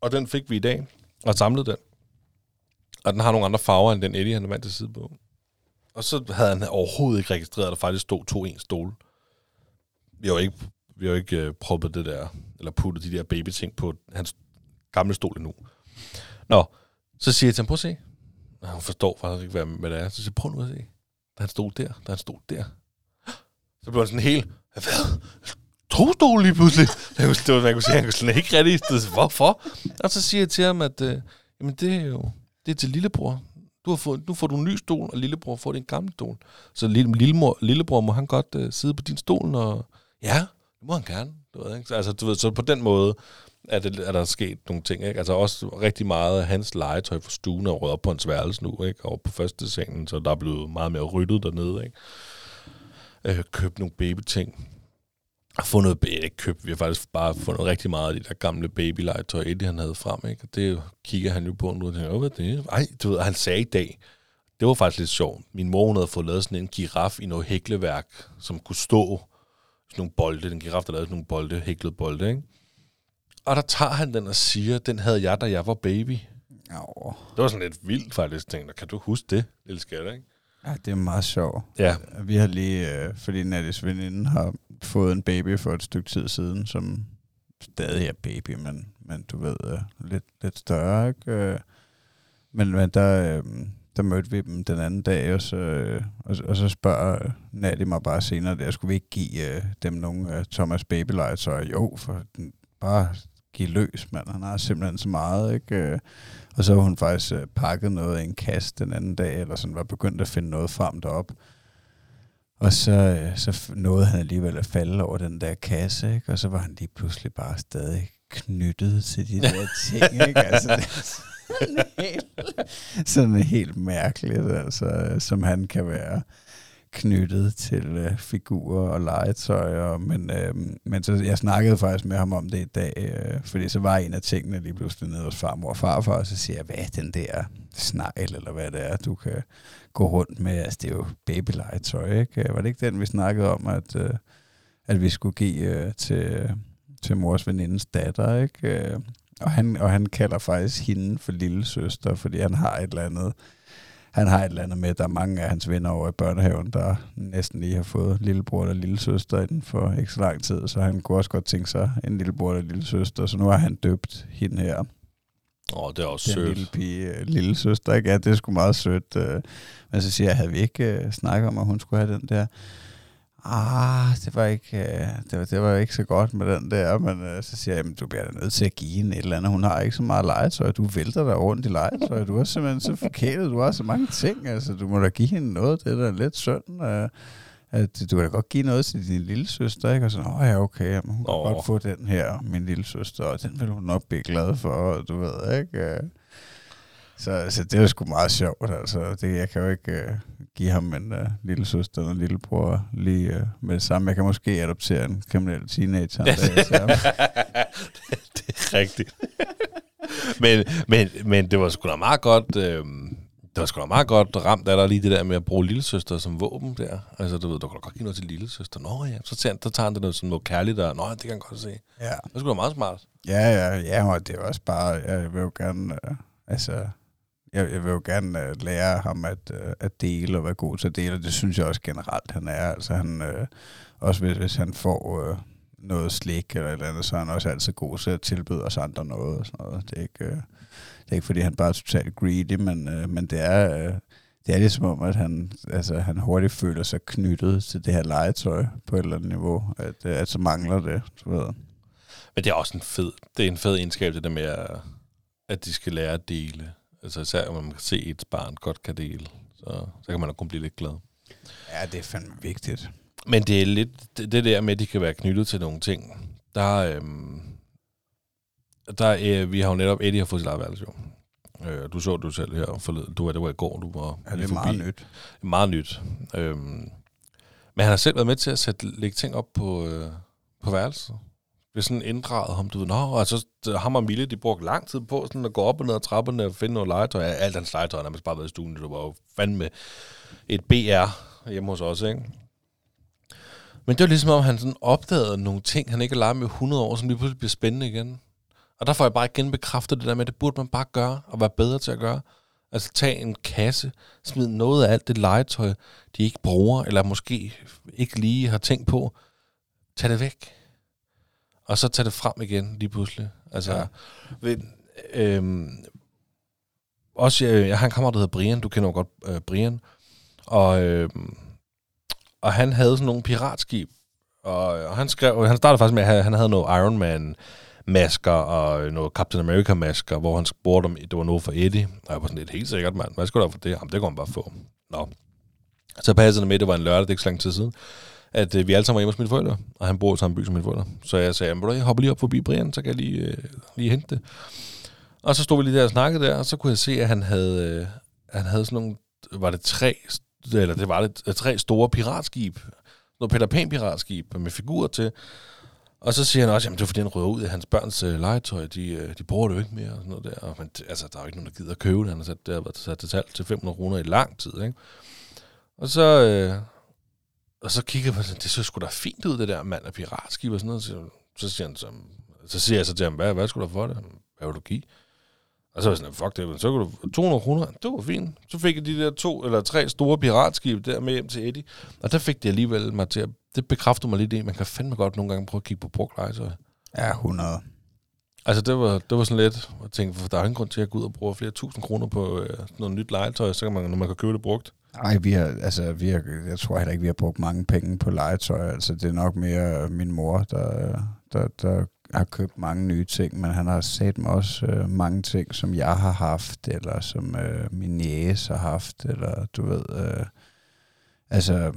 Og den fik vi i dag. Og samlet den. Og den har nogle andre farver, end den Eddie han er vant til at sidde på. Og så havde han overhovedet ikke registreret, at der faktisk stod to en stol. Vi har jo ikke, vi har jo ikke uh, proppet det der, eller puttet de der babyting på hans gamle stol endnu. Nå, så siger jeg til ham, prøv at se. Og hun forstår faktisk ikke, hvad, hvad det er. Så siger jeg, prøv nu at se. Der er en stol der, der er en stol der. Så blev han sådan helt, hvad? To stole lige pludselig. Jeg kunne, det var, man kunne sige, han kunne slet ikke rigtig. Det, hvorfor? Og så siger jeg til ham, at øh, jamen det er jo det er til lillebror. Du har fået, nu får du en ny stol, og lillebror får din gamle stol. Så lille, lillemor, lillebror, må han godt øh, sidde på din stol, og ja, det må han gerne. Du ved, ikke? Så, altså, du ved, så på den måde er, det, er der sket nogle ting. Ikke? Altså også rigtig meget af hans legetøj fra stuen er røget op på hans værelse nu, ikke? og på første scenen, så der er blevet meget mere ryddet dernede. Ikke? Øh, købt nogle babyting. Har fundet, øh, ikke købt, vi har faktisk bare fundet rigtig meget af de der gamle babylegetøj, Eddie han havde frem, ikke? Og det kigger han jo på nu og tænker, hvad er det? Ej, du ved, han sagde i dag, det var faktisk lidt sjovt. Min mor hun havde fået lavet sådan en giraf i noget hækleværk, som kunne stå sådan nogle bolde. Den giraf, der lavede sådan nogle bolde, hæklede bolde, ikke? Og der tager han den og siger, den havde jeg, da jeg var baby. Jo. Det var sådan lidt vildt faktisk, tænkte Kan du huske det, lille skat, ikke? Ja, det er meget sjovt. Ja. Vi har lige, øh, fordi Nattis veninde har fået en baby for et stykke tid siden, som stadig er baby, men, men du ved, øh, lidt, lidt større, ikke? Øh, men, men der, øh, der mødte vi dem den anden dag, og så, og, og så spørger Natty mig bare senere, der skulle vi ikke give øh, dem nogle øh, Thomas Baby så jo, for den, bare give løs, mand. Han har simpelthen så meget, ikke? Øh, og så har hun faktisk øh, pakket noget i en kasse den anden dag, eller sådan var begyndt at finde noget frem derop. Og så, øh, så nåede han alligevel at falde over den der kasse, ikke? og så var han lige pludselig bare stadig knyttet til de der ting. Ikke? Altså, <laughs> <laughs> sådan helt, helt mærkeligt, altså, som han kan være knyttet til øh, figurer og legetøj. Men, øh, men så jeg snakkede faktisk med ham om det i dag, øh, fordi så var en af tingene lige pludselig nede hos farmor og farfar, og så siger jeg, hvad er den der snegl, eller hvad det er, du kan gå rundt med? Altså, det er jo babylegetøj, ikke? Var det ikke den, vi snakkede om, at, øh, at vi skulle give øh, til, til mors venindes datter, ikke? Øh, Øh, og han, og han kalder faktisk hende for lille søster, fordi han har et eller andet han har et eller andet med, at der er mange af hans venner over i børnehaven, der næsten lige har fået lillebror eller lillesøster inden for ikke så lang tid, så han kunne også godt tænke sig en lillebror eller lillesøster, så nu har han døbt hende her. Åh, oh, det er også Den sødt. lille pige, øh, lille søster, ikke? Ja, det er sgu meget sødt. Øh. Men så siger jeg, havde vi ikke uh, snakket om, at hun skulle have den der ah, det var ikke, øh, det var, det var ikke så godt med den der, men øh, så siger jeg, jamen, du bliver da nødt til at give hende et eller andet. Hun har ikke så meget legetøj. Du vælter dig rundt i legetøj. Du er simpelthen så forkælet. Du har så mange ting. Altså, du må da give hende noget. Det er da lidt synd. Øh, at du kan da godt give noget til din lille søster, ikke? Og sådan, åh ja, okay, jamen, hun kan Åh. godt få den her, min lille søster, og den vil hun nok blive glad for, du ved, ikke? Øh, Så, så det er sgu meget sjovt, altså. Det, jeg kan jo ikke uh, give ham en uh, lille søster og en lille bror lige uh, med det samme. Jeg kan måske adoptere en kriminel teenager. en dag, så- det er rigtigt. men, men, men det var sgu da meget godt... Øh, det var sgu da meget godt ramt af dig lige det der med at bruge lillesøster som våben der. Altså, du ved, du kan godt give noget til lillesøster. Nå ja, så tager, så tager han det noget, sådan noget kærligt der. Nå, det kan han godt se. ja. Det var sgu da meget smart. Ja, ja, ja, og det er også bare, jeg vil jo gerne, øh, altså, jeg, jeg vil jo gerne øh, lære ham at, øh, at dele og være god til at dele, og det synes jeg også generelt, han er. Altså han, øh, også hvis, hvis han får øh, noget slik eller et eller andet, så er han også altid god til at tilbyde os andre noget og sådan noget. Det er ikke, øh, det er ikke fordi, han bare er totalt greedy, men, øh, men det er... Øh, det er ligesom om, at han, altså, han hurtigt føler sig knyttet til det her legetøj på et eller andet niveau, at, øh, at så mangler det, du ved. Men det er også en fed, det er en fed egenskab, det der med, at, at de skal lære at dele. Altså især, når man kan se, at et barn godt kan dele. Så, så kan man da kun blive lidt glad. Ja, det er fandme vigtigt. Men det er lidt det, der med, at de kan være knyttet til nogle ting. Der, øhm, der øh, vi har jo netop, Eddie har fået sit eget værelse jo. Øh, du så det jo selv her forleden. Du var, det var i går, du var Ja, det er meget forbi. nyt. Meget nyt. Øhm, men han har selv været med til at sætte, lægge ting op på, øh, på værelset blev sådan inddraget ham, du ved, nå, altså ham og Mille, de brugte lang tid på sådan at gå op og ned ad trapperne og finde noget legetøj. Alt hans legetøj, han har bare været i stuen, det var jo fandme et BR hjemme hos os, ikke? Men det var ligesom om, han sådan opdagede nogle ting, han ikke har leget med 100 år, som lige pludselig bliver spændende igen. Og der får jeg bare igen bekræftet det der med, at det burde man bare gøre, og være bedre til at gøre. Altså tage en kasse, smid noget af alt det legetøj, de ikke bruger, eller måske ikke lige har tænkt på. Tag det væk. Og så tag det frem igen lige pludselig. Altså, Ja. ved, øhm, også, øh, jeg har en kammerat, der hedder Brian, du kender jo godt øh, Brian, og, øh, og han havde sådan nogle piratskib, og, og han skrev, han startede faktisk med, at han- han havde noget Iron Man masker og noget Captain America masker, hvor han spurgte om, det var noget for Eddie, og jeg var sådan lidt helt sikkert, mand, hvad skulle der for det? Jamen, det kunne han bare få. Nå. Så passede det med, at det var en lørdag, det er ikke så lang tid siden, at øh, vi alle sammen var hjemme hos mine forældre, og han bor i samme by som mine forældre. Så jeg sagde, du, jeg hopper lige op forbi Brian, så kan jeg lige, øh, lige hente det. Og så stod vi lige der og snakkede der, og så kunne jeg se, at han havde, øh, han havde sådan nogle, var det tre, eller det var det, øh, tre store piratskib, noget Peter Pan piratskib med figurer til. Og så siger han også, at det er fordi, han rører ud af hans børns øh, legetøj. De, øh, de bruger det jo ikke mere og sådan noget der. Og, men, altså, der er jo ikke nogen, der gider at købe det. Han har sat, det har været sat til salg til 500 kroner i lang tid. Ikke? Og så, øh, og så kigger jeg på sådan, det så sgu da fint ud, det der mand af piratskib og sådan noget. Så, så siger han så, så siger jeg så til ham, hvad, hvad skulle du for det? Hvad vil du give? Og så var jeg sådan, fuck det, men så kunne du 200 kroner. Det var fint. Så fik jeg de der to eller tre store piratskibe der med hjem til Eddie. Og der fik det alligevel mig til at, det bekræftede mig lidt i, man kan fandme godt nogle gange prøve at kigge på brugt legetøj. Ja, 100. Altså det var, det var sådan lidt, jeg tænkte, for der er ingen grund til at gå ud og bruge flere tusind kroner på øh, noget nyt legetøj, så kan man, når man kan købe det brugt. Nej, vi har, altså, vi har, jeg tror heller ikke, vi har brugt mange penge på legetøj. Altså, det er nok mere min mor, der, der, der har købt mange nye ting, men han har sat mig også øh, mange ting, som jeg har haft, eller som øh, min næse har haft, eller du ved... Øh, altså,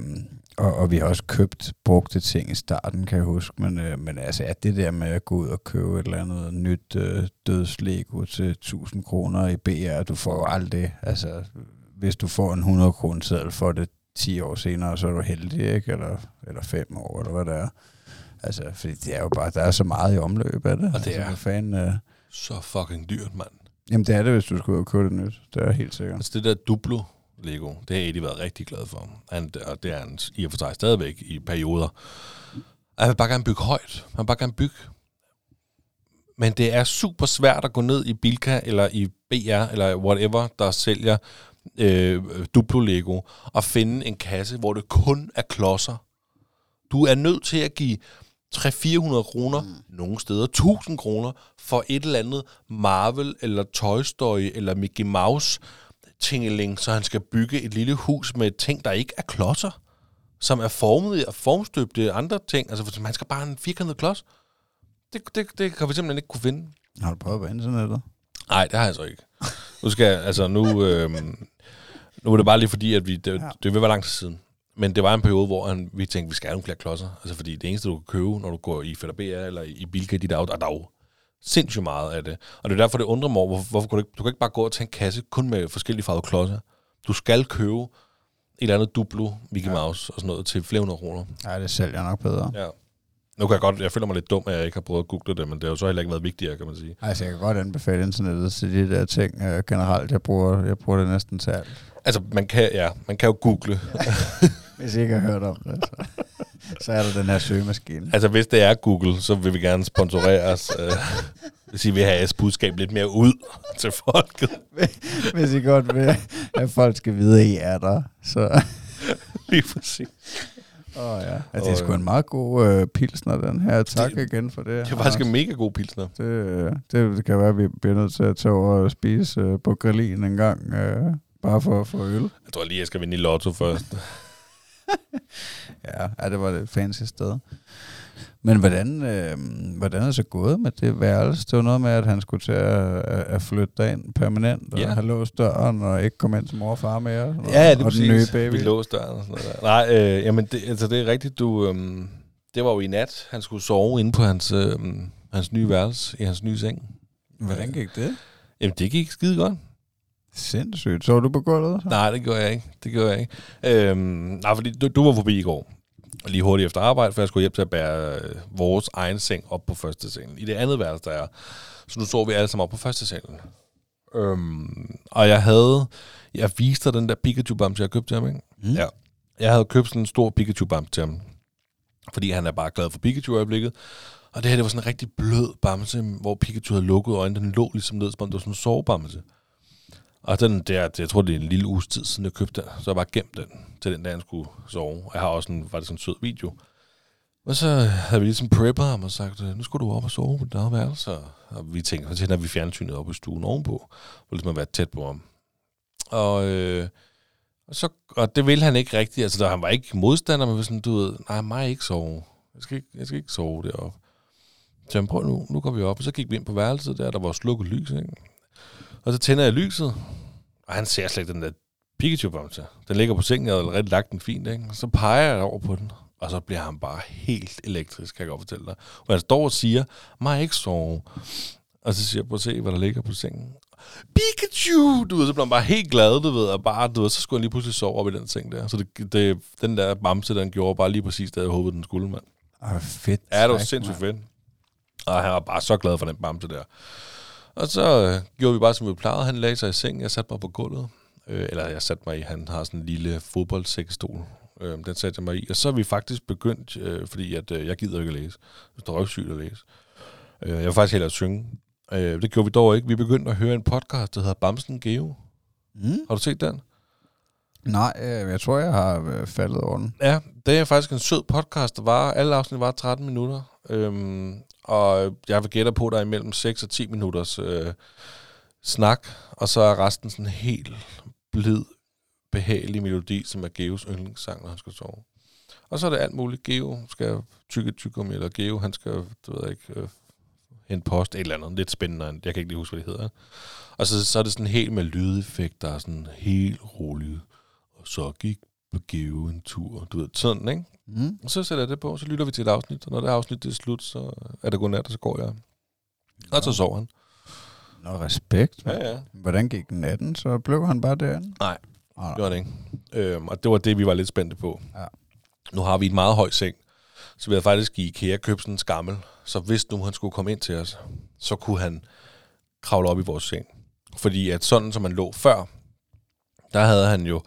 og, og vi har også købt brugte ting i starten, kan jeg huske, men, øh, men altså, at det der med at gå ud og købe et eller andet nyt øh, dødslego til 1000 kroner i BR, du får jo aldrig, altså, hvis du får en 100 kroner seddel for det 10 år senere, så er du heldig, ikke? Eller, eller 5 år, eller hvad det er. Altså, fordi det er jo bare, der er så meget i omløb af det. Og det altså, er- Fanden, øh, Så fucking dyrt, mand. jamen, det er det, hvis du skal ud og købe det nyt. Det er helt sikkert. Altså det der Duplo Lego, det har Eddie været rigtig glad for. Han, og det er han i og for sig stadigvæk i perioder. Han vil bare gerne bygge højt. Han vil bare gerne bygge. Men det er super svært at gå ned i Bilka eller i BR eller whatever, der sælger øh, Duplo Lego og finde en kasse, hvor det kun er klodser. Du er nødt til at give 300-400 kroner, mm. nogle steder 1000 kroner, for et eller andet Marvel eller Toy Story eller Mickey Mouse tingeling, så han skal bygge et lille hus med ting, der ikke er klodser, som er formet og formstøbte andre ting. Altså, man skal bare have en firkantet klods. Det, det, det kan vi simpelthen ikke kunne finde. Har du prøvet på internettet? Nej, det har jeg så ikke. <laughs> Nu skal jeg, altså nu, øhm, nu er det bare lige fordi, at vi, det, Ja. det vil være lang tid siden. Men det var en periode, hvor han, vi tænkte, vi skal have nogle flere klodser. Altså fordi det eneste, du kan købe, når du går i Fætter eller i Bilka, de der, der er jo sindssygt meget af det. Og det er derfor, det undrer mig over, hvorfor, hvorfor kan du, ikke, du kan ikke bare gå og tage en kasse kun med forskellige farvede klodser. Du skal købe et eller andet Duplo, Mickey Ja. Mouse og sådan noget til flere hundrede kroner. Nej, det sælger nok bedre. Ja. Nu kan jeg godt, jeg føler mig lidt dum, at jeg ikke har prøvet at google det, men det har jo så heller ikke været vigtigere, kan man sige. Altså, jeg kan godt anbefale internettet til de der ting øh, generelt. Jeg bruger, jeg bruger det næsten til alt. Altså, man kan, ja, man kan jo google. <laughs> Hvis I ikke har hørt om det, så, så er der den her søgemaskine. Altså, hvis det er Google, så vil vi gerne sponsorere os. Øh, hvis I vil have jeres budskab lidt mere ud til folket. <laughs> Hvis I godt vil, at folk skal vide, at I er der. Så, <laughs> Lige præcis. Oh, ja. Altså, det er sgu en meget god øh, pilsner, den her. Tak Det- det, igen for det. Det er faktisk en mega god pilsner. det, øh, det, det kan være, at vi bliver nødt til at tage over og spise øh, på grillin en gang. Øh, bare for at få øl. Jeg tror lige, jeg skal vinde i lotto først. <laughs> Ja, ja, det var et fancy sted. Men hvordan, øh, hvordan er det så gået med det værelse? Det var noget med, at han skulle til at, at flytte derind permanent, og Ja. have låst døren, og ikke komme ind til mor og far mere. Og, Ja, det er og den nye baby. Vi låste døren og sådan noget der. Nej, øh, jamen det, altså det er rigtigt, du... Øhm, det var jo i nat, han skulle sove inde på hans, øhm, hans nye værelse, i hans nye seng. Hvordan gik det? Jamen, det gik skide godt. Sindssygt. Så du på gulvet? Så? Nej, det gjorde jeg ikke. Det gjorde jeg ikke. Øhm, nej, fordi du, du var forbi i går. Og lige hurtigt efter arbejde, for jeg skulle hjem til at bære øh, vores egen seng op på første sengen. I det andet værelse, der er. Så nu sov vi alle sammen op på første sengen. Øhm, og jeg havde... Jeg viste den der Pikachu-bamse, jeg købte til ham, ikke? Mm. Ja. Jeg havde købt sådan en stor Pikachu-bamse til ham. Fordi han er bare glad for Pikachu i øjeblikket. Og det her, det var sådan en rigtig blød bamse, hvor Pikachu havde lukket øjnene. Den lå ligesom ned, som om det var sådan en sovebamse. Og den der, jeg tror, det er en lille uges tid siden, jeg købte den. Så jeg bare gemt den til den dag, han skulle sove. Og jeg har også en, var det sådan en sød video. Og så havde vi ligesom preppet ham og sagt, øh, nu skulle du op og sove på dit eget værelse. Og vi tænkte, så tænder vi fjernsynet op i stuen ovenpå. For ligesom at være tæt på ham. Og, øh, og, så, og det ville han ikke rigtigt. Altså, der, han var ikke modstander, men sådan, du ved, nej, mig ikke sove. Jeg skal ikke, jeg skal ikke sove deroppe. Så jeg prøv nu, nu går vi op. Og så gik vi ind på værelset der, der var slukket lys, ikke? Og så tænder jeg lyset, og han ser slet ikke den der Pikachu-bamse. Den ligger på sengen, jeg havde allerede lagt den fint, ikke? Så peger jeg over på den, Og så bliver han bare helt elektrisk, kan jeg godt fortælle dig. Og han står og siger, mig ikke sove. Og så siger jeg, prøv at se, hvad der ligger på sengen. Pikachu! Du ved, så bliver han bare helt glad, du ved, og bare, du ved, så skulle han lige pludselig sove op i den seng der. Så det, det, den der bamse, den gjorde bare lige præcis det, jeg håbede, den skulle, mand. Ej, fedt. Ja, det var sindssygt fedt. Og han var bare så glad for den bamse der. Og så øh, gjorde vi bare, som vi plejede. Han lagde sig i sengen, jeg satte mig på gulvet. Øh, eller jeg satte mig i, han har sådan en lille fodboldsækkestol. Øh, den satte jeg mig i. Og så er vi faktisk begyndt, øh, fordi at, øh, jeg gider ikke at læse. Det er røvsygt at læse. Øh, jeg vil faktisk hellere synge. Øh, det gjorde vi dog ikke. Vi begyndte at høre en podcast, der hedder Bamsen Geo. Mm? Har du set den? Nej, øh, jeg tror, jeg har øh, faldet over den. Ja, det er faktisk en sød podcast, der var, alle afsnit var 13 minutter. Øhm, og jeg vil gætte på, at der er imellem 6 og 10 minutters øh, snak, og så er resten sådan helt blid, behagelig melodi, som er Geos yndlingssang, når han skal sove. Og så er det alt muligt. Geo skal tykke tykkum, eller Geo, han skal, du ved ikke, øh, hente post, et eller andet. Lidt spændende, jeg kan ikke lige huske, hvad det hedder. Og så, så er det sådan helt med lydeffekter, er sådan helt roligt. Og så gik Geo en tur, du ved, sådan, ikke? Mm? Og så sætter jeg det på, så lytter vi til et afsnit, og når det afsnit det er slut, så er det godnat, og så går jeg. Og så sover han. Nå, respekt. Ja. Ja, ja. Hvordan gik natten? Så blev han bare derinde? Nej. Ah, Det var det ikke. Øhm, og det var det, vi var lidt spændte på. Ja. Nu har vi et meget højt seng, så vi havde faktisk i IKEA købt sådan en skammel. Så hvis nu han skulle komme ind til os, så kunne han kravle op i vores seng. Fordi at sådan, som man lå før, der havde han jo,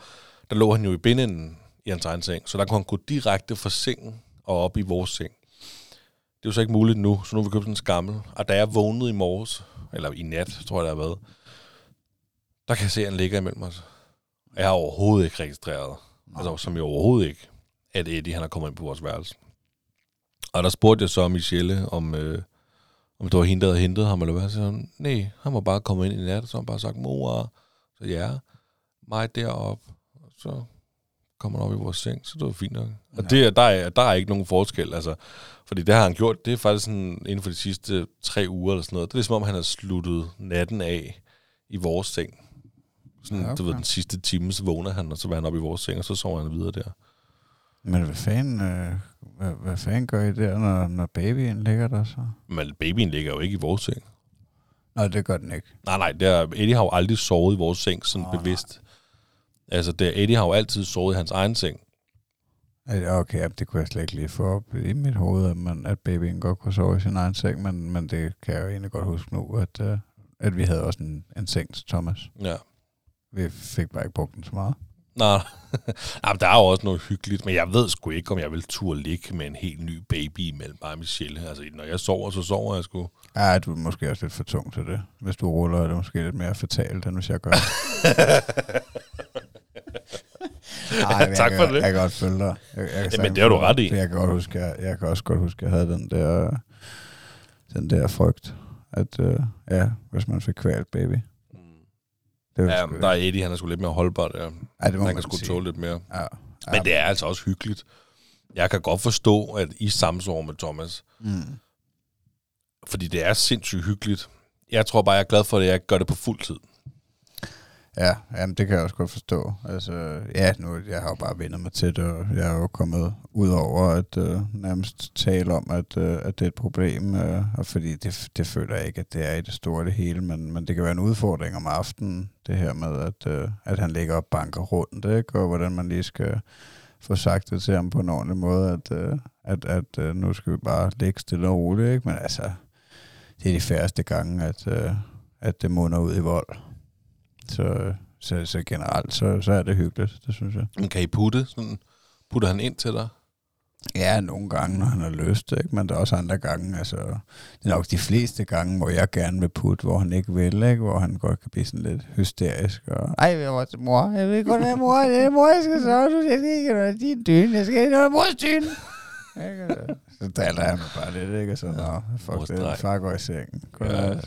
der lå han jo i bindenden i hans egen seng, så der kunne han gå direkte fra sengen og op i vores seng. Det er jo så ikke muligt nu, så nu har vi købt sådan en skammel. Og da jeg vågnede i morges, eller i nat, tror jeg der har været, der kan jeg se, at han ligger imellem os. Jeg har overhovedet ikke registreret, altså som jeg overhovedet ikke, at Eddie han er kommet ind på vores værelse. Og der spurgte jeg så Michelle, om, øh, om det var hende, der havde hentet ham, eller hvad. Så sagde hun, nej, han var bare kommet ind i nat, og så har han bare sagt, mor, så ja, mig derop. Og så kommer op i vores seng, så det var fint nok. Og det, er- der, er, der er ikke nogen forskel, altså. Fordi det har han gjort, det er faktisk sådan, inden for de sidste tre uger eller sådan noget. Det er ligesom om, han har sluttet natten af i vores seng. Sådan, Ja, ja, okay. du ved, den sidste time, så vågner han, og så var han op i vores seng, og så sover han videre der. Men hvad fanden, øh, hvad, hvad fanden gør I der, når, når babyen ligger der så? Men babyen ligger jo ikke i vores seng. Nej, det gør den ikke. Nej, nej, det er, Eddie har jo aldrig sovet i vores seng, sådan oh, bevidst. Altså, det, Eddie har jo altid sovet i hans egen seng. Okay, det kunne jeg slet ikke lige få op i mit hoved, at, man, at babyen godt kunne sove i sin egen seng, men, men det kan jeg jo egentlig godt huske nu, at, uh, at vi havde også en, en seng til Thomas. Ja. Vi fik bare ikke brugt den så meget. Nej, <laughs> nej, der er jo også noget hyggeligt, men jeg ved sgu ikke, om jeg vil turde ligge med en helt ny baby imellem mig og Michelle. Altså, når jeg sover, så sover jeg sgu. Ja, du er måske også lidt for tung til det. Hvis du ruller, er det måske lidt mere fatalt, end hvis jeg gør. <laughs> Ej, Tak for kan, det. Jeg kan godt følge dig. Jeg, jeg kan Jamen, det har du ret i. Jeg kan, godt huske, jeg, jeg kan også godt huske, at jeg havde den der, den der frygt, at uh, ja, hvis man fik kvalt baby. Det var Ja, sgu- der er Eddie, han er sgu lidt mere holdbar der. ja, det må Han kan sgu tåle lidt mere. Ja. Ja. Men det er altså også hyggeligt. Jeg kan godt forstå, at I samsover med Thomas, Mm. fordi det er sindssygt hyggeligt. Jeg tror bare, jeg er glad for, at jeg ikke gør det på fuld tid. Ja, jamen, det kan jeg også godt forstå. Altså, ja, nu, jeg har jo bare vendt mig til det, og jeg er jo kommet ud over at øh, nærmest tale om, at, øh, at det er et problem, øh, og fordi det, det føler jeg ikke, at det er i det store det hele, men, men det kan være en udfordring om aftenen, det her med, at, øh, at han ligger og banker rundt, ikke? og hvordan man lige skal få sagt det til ham på en ordentlig måde, at, øh, at, at øh, nu skal vi bare ligge stille og roligt, ikke? men altså, det er de færreste gange, at, øh, at det munder ud i vold. Så, så, så generelt, så, så er det hyggeligt, det synes jeg. Men kan I putte? Sådan, putter han ind til dig? Ja, nogle gange, når han har lyst, ikke? men der er også andre gange, altså, det er nok de fleste gange, hvor jeg gerne vil putte, hvor han ikke vil, ikke? hvor han godt kan blive sådan lidt hysterisk. Og, Ej, jeg var til mor, jeg vil godt have mor, det er mor, jeg skal sove, du skal ikke have din dyne, jeg skal ikke have mors dyne. Så daler han bare lidt, ikke? Og så, nå, fuck det, far går i sengen. Ja. Ja.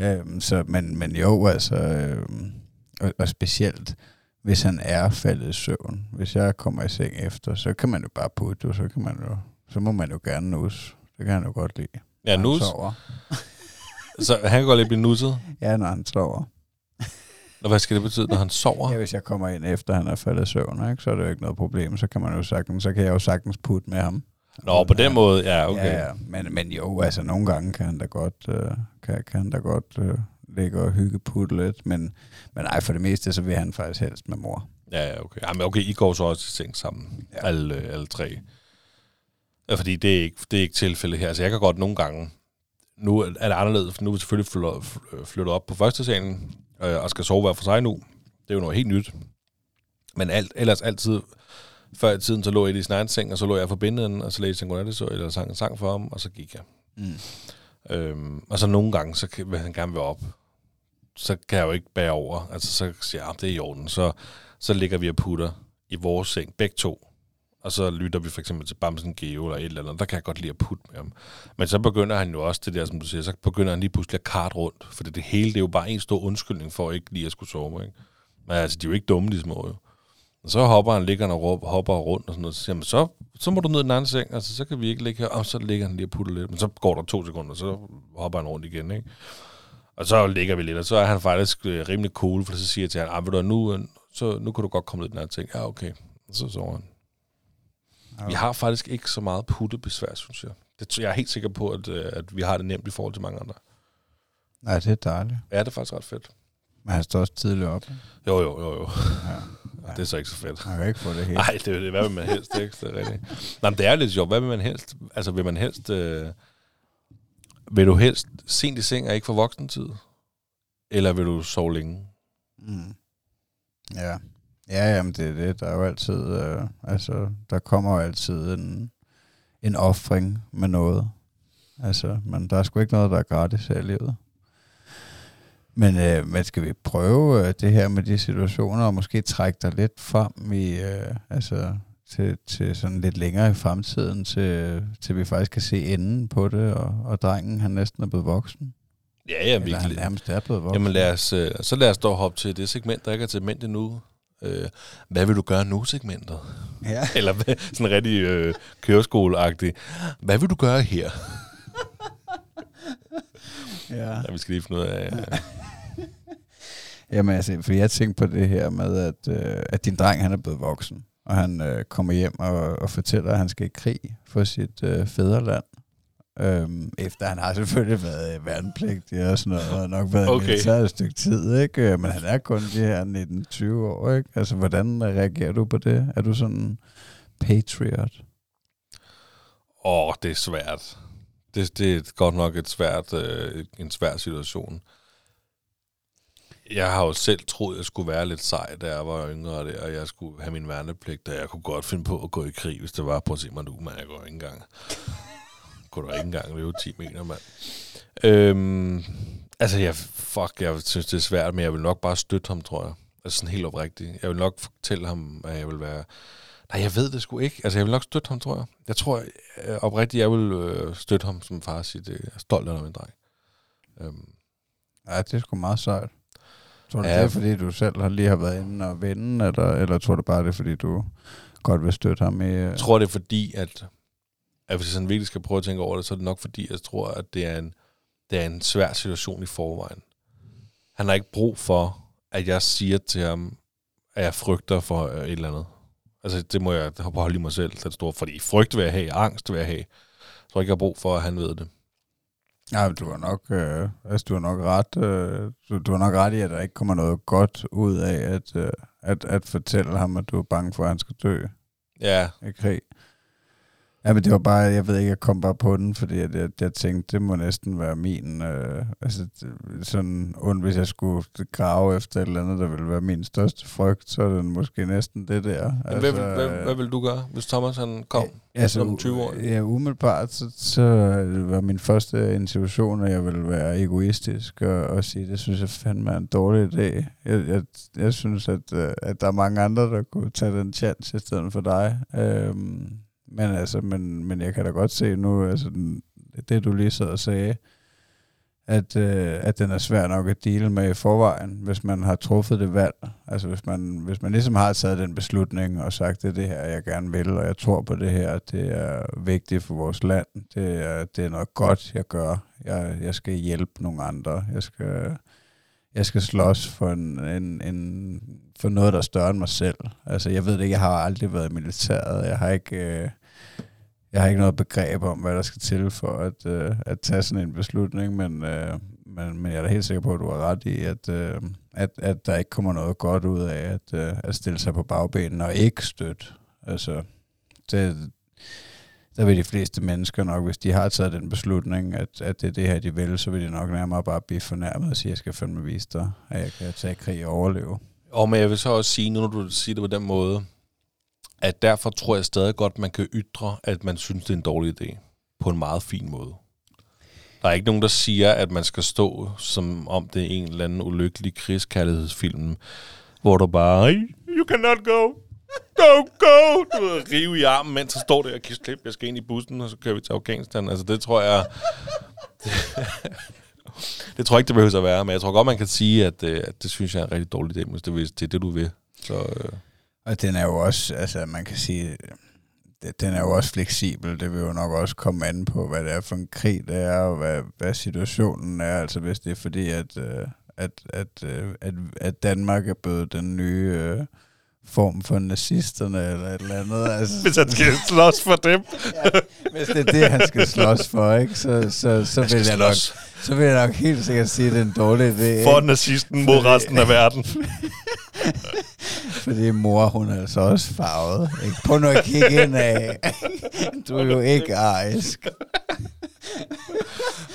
Øhm, så, men, men jo, altså, øhm, og, og specielt, hvis han er faldet i søvn, hvis jeg kommer i seng efter, så kan man jo bare putte, så kan man jo, så må man jo gerne nus. Det kan han jo godt lide. Ja, han nus. sover. <laughs> Så han kan godt lidt blive nusset. Ja, når han sover. Og hvad skal det betyde, når han sover? <laughs> Ja, hvis jeg kommer ind efter, han er faldet i søvn, ikke, så er det jo ikke noget problem. Så kan, man jo sagtens, så kan jeg jo sagtens putte med ham. Nå, på den måde, ja, okay. Ja, ja. Men, men jo, altså nogle gange kan han da godt, øh, kan, kan han da godt øh, ligge og hygge putte lidt. Men, men nej, for det meste, så vil han faktisk helst med mor. Ja, ja, okay. Jamen, okay, I går så også i seng sammen, ja. Alle, øh, alle tre. Ja, fordi det er, ikke, det er ikke tilfældet her. Altså, jeg kan godt nogle gange... Nu er det anderledes, for nu er vi selvfølgelig flyttet, flyttet op på første salen, øh, og skal sove hver for sig nu. Det er jo noget helt nyt. Men alt, ellers altid... Før i tiden, så lå jeg i sin egen seng, og så lå jeg for bindenden, og så læste jeg en godnat, eller sang en sang for ham, og så gik jeg. Mm. Øhm, og så nogle gange, så vil han gerne være op. Så kan jeg jo ikke bære over. Altså, så siger jeg, "Ah, det er i orden. Så, så ligger vi og putter i vores seng, begge to. Og så lytter vi for eksempel til Bamsen Geo eller et eller andet. Der kan jeg godt lide at putte med ham. Men så begynder han jo også det der, som du siger, så begynder han lige pludselig at kart rundt. For det, det hele, det er jo bare en stor undskyldning for ikke lige at skulle sove. Ikke? Men altså, de er jo ikke dumme, de små jo. Og så hopper han, ligger og råber, hopper rundt og sådan noget. Så siger han, så, så må du ned i den anden seng. Altså, så kan vi ikke ligge her. Og så ligger han lige og putter lidt. Men så går der to sekunder, så hopper han rundt igen. Ikke? Og så ligger vi lidt, og så er han faktisk øh, rimelig cool, for så siger jeg til ham, ah, ved du, nu, øh, så, nu kan du godt komme ned i den anden ting. Ja, okay. Og så sover han. Vi har faktisk ikke så meget puttebesvær, synes jeg. Det, jeg er helt sikker på, at, øh, at vi har det nemt i forhold til mange andre. Nej, det er dejligt. Ja, det er faktisk ret fedt. Men han står også tidligt op. Jo, jo, jo, jo. Ja. Det er så ikke så fedt. Han kan ikke få det hele. <laughs> Nej, det er det. Hvad vil man helst, ikke? Det er rigtigt. Nej, men det er lidt sjovt. Hvad vil man helst? Altså, vil man helst... Øh, vil du helst sent i seng og ikke få voksentid? Eller vil du sove længe? Mm. Ja. Ja, jamen det er det. Der er jo altid, øh, altså, der kommer jo altid en, en offring med noget. Altså, men der er sgu ikke noget, der er gratis her i livet. Men, øh, men skal vi prøve øh, det her med de situationer, og måske trække dig lidt frem i, øh, altså, til, til sådan lidt længere i fremtiden, til, til vi faktisk kan se enden på det, og, og drengen han næsten er blevet voksen. Ja, ja, vi Eller han nærmest er blevet voksen. Jamen lad os, øh, så lad os dog hoppe til det segment, der ikke er til mænd endnu. Øh, hvad vil du gøre nu, segmentet? Ja. <laughs> Eller sådan rigtig øh, køreskoleagtigt. Hvad vil du gøre her? <laughs> ja. Ja, vi skal lige finde ud af... Ja. Jamen altså, for jeg tænkte på det her med, at, øh, at din dreng han er blevet voksen, og han øh, kommer hjem og, og fortæller, at han skal i krig for sit øh, fædreland. Øhm, efter han har selvfølgelig været øh, værnepligtig og sådan noget, og nok været Okay. militær et stykke tid, ikke? Øh, Men han er kun de her 19-20 år, ikke? Altså, hvordan reagerer du på det? Er du sådan patriot? Åh, det er svært. Det, det er godt nok et svært, øh, en svær situation. Jeg har jo selv troet, at jeg skulle være lidt sej, da jeg var yngre, der, og jeg skulle have min værnepligt, og jeg kunne godt finde på at gå i krig, hvis det var på at se mig nu, men jeg går ikke engang. kunne du ikke engang løbe 10 meter, mand. Øhm, altså, jeg, fuck, jeg synes, det er svært, men jeg vil nok bare støtte ham, tror jeg. Altså sådan helt oprigtigt. Jeg vil nok fortælle ham, at jeg vil være... Nej, jeg ved det sgu ikke. Altså, jeg vil nok støtte ham, tror jeg. Jeg tror øh, oprigtigt, jeg vil øh, støtte ham som far og sige, det jeg er stolt af min dreng. Øhm, Ja, det er sgu meget sejt. Tror du, Ja. det er, fordi du selv har lige har været inde og vinde, eller, eller tror du bare, det er, fordi du godt vil støtte ham i... øh, Jeg tror, det er fordi, at, at hvis jeg sådan virkelig skal prøve at tænke over det, så er det nok fordi, jeg tror, at det er en, det er en svær situation i forvejen. Han har ikke brug for, at jeg siger til ham, at jeg frygter for øh, et eller andet. Altså, det må jeg holde i mig selv, det store. Fordi frygt vil jeg have, angst vil jeg have. Jeg tror ikke, jeg har brug for, at han ved det. Ja, du har nok, øh, altså, du har nok ret, øh, du, du har nok ret i, at der ikke kommer noget godt ud af at, øh, at, at fortælle ham, at du er bange for, at han skal dø Ja, i krig. Ja, men det var bare, jeg ved ikke, jeg kom bare på den, fordi jeg, jeg, jeg tænkte, det må næsten være min, øh, altså sådan ondt, hvis jeg skulle grave efter et eller andet, der ville være min største frygt, så er det måske næsten det der. altså, hvad, hvad, hvad, hvad vil du gøre, hvis Thomas han kom Altså, som 20 år? Ja, umiddelbart, så, så var min første intuition, at jeg ville være egoistisk og, og sige, det synes jeg fandme er en dårlig idé. Jeg, jeg, jeg synes, at, øh, at der er mange andre, der kunne tage den chance i stedet for dig. Øhm, men altså, men, men jeg kan da godt se nu, altså, det du lige sad og sagde, at, øh, at den er svær nok at dele med i forvejen, hvis man har truffet det valg. Altså hvis man, hvis man ligesom har taget den beslutning og sagt, det er det her, jeg gerne vil, og jeg tror på det her, det er vigtigt for vores land, det er, det er noget godt, jeg gør. Jeg, jeg skal hjælpe nogle andre. Jeg skal, jeg skal slås for, en, en, en, for noget, der er større end mig selv. Altså, jeg ved det ikke, jeg har aldrig været i militæret. Jeg har ikke, øh, jeg har ikke noget begreb om, hvad der skal til for at, øh, at tage sådan en beslutning, men, øh, men, men jeg er da helt sikker på, at du har ret i, at, øh, at, at der ikke kommer noget godt ud af at, øh, at stille sig på bagbenen og ikke støtte. Altså, det, der vil de fleste mennesker nok, hvis de har taget den beslutning, at, at det er det her, de vil, så vil de nok nærmere bare blive fornærmet og sige, at jeg skal fandme vise dig, at jeg kan tage krig og overleve. Og men jeg vil så også sige, nu når du siger det på den måde, at derfor tror jeg stadig godt, man kan ytre, at man synes, det er en dårlig idé. På en meget fin måde. Der er ikke nogen, der siger, at man skal stå, som om det er en eller anden ulykkelig krigskærlighedsfilm, hvor du bare, you cannot go, go, go, du ved, rive i armen, mens så står der og kigger klip, jeg skal ind i bussen, og så kører vi til Afghanistan. Altså det tror jeg, <laughs> det, tror jeg ikke, det behøver at være, men jeg tror godt, man kan sige, at, øh, at det synes jeg er en rigtig dårlig idé, hvis det, hvis det er det, du vil. Så, øh. Og den er jo også, altså man kan sige, øh, den er jo også fleksibel. Det vil jo nok også komme an på, hvad det er for en krig, det er, og hvad, hvad situationen er. Altså hvis det er fordi, at, øh, at, at, at, at Danmark er blevet den nye øh, form for nazisterne, eller et eller andet. Altså, Hvis han skal slås for dem. hvis det er det, han skal slås for, ikke? Så, så, så, skal vil jeg nok, slås så vil jeg nok helt sikkert sige, at det er en dårlig idé. for ikke? nazisten mod resten af verden. <laughs> Fordi mor, hun er altså også farvet. Ikke? Prøv nu at kigge ind af. Du er jo ikke arisk.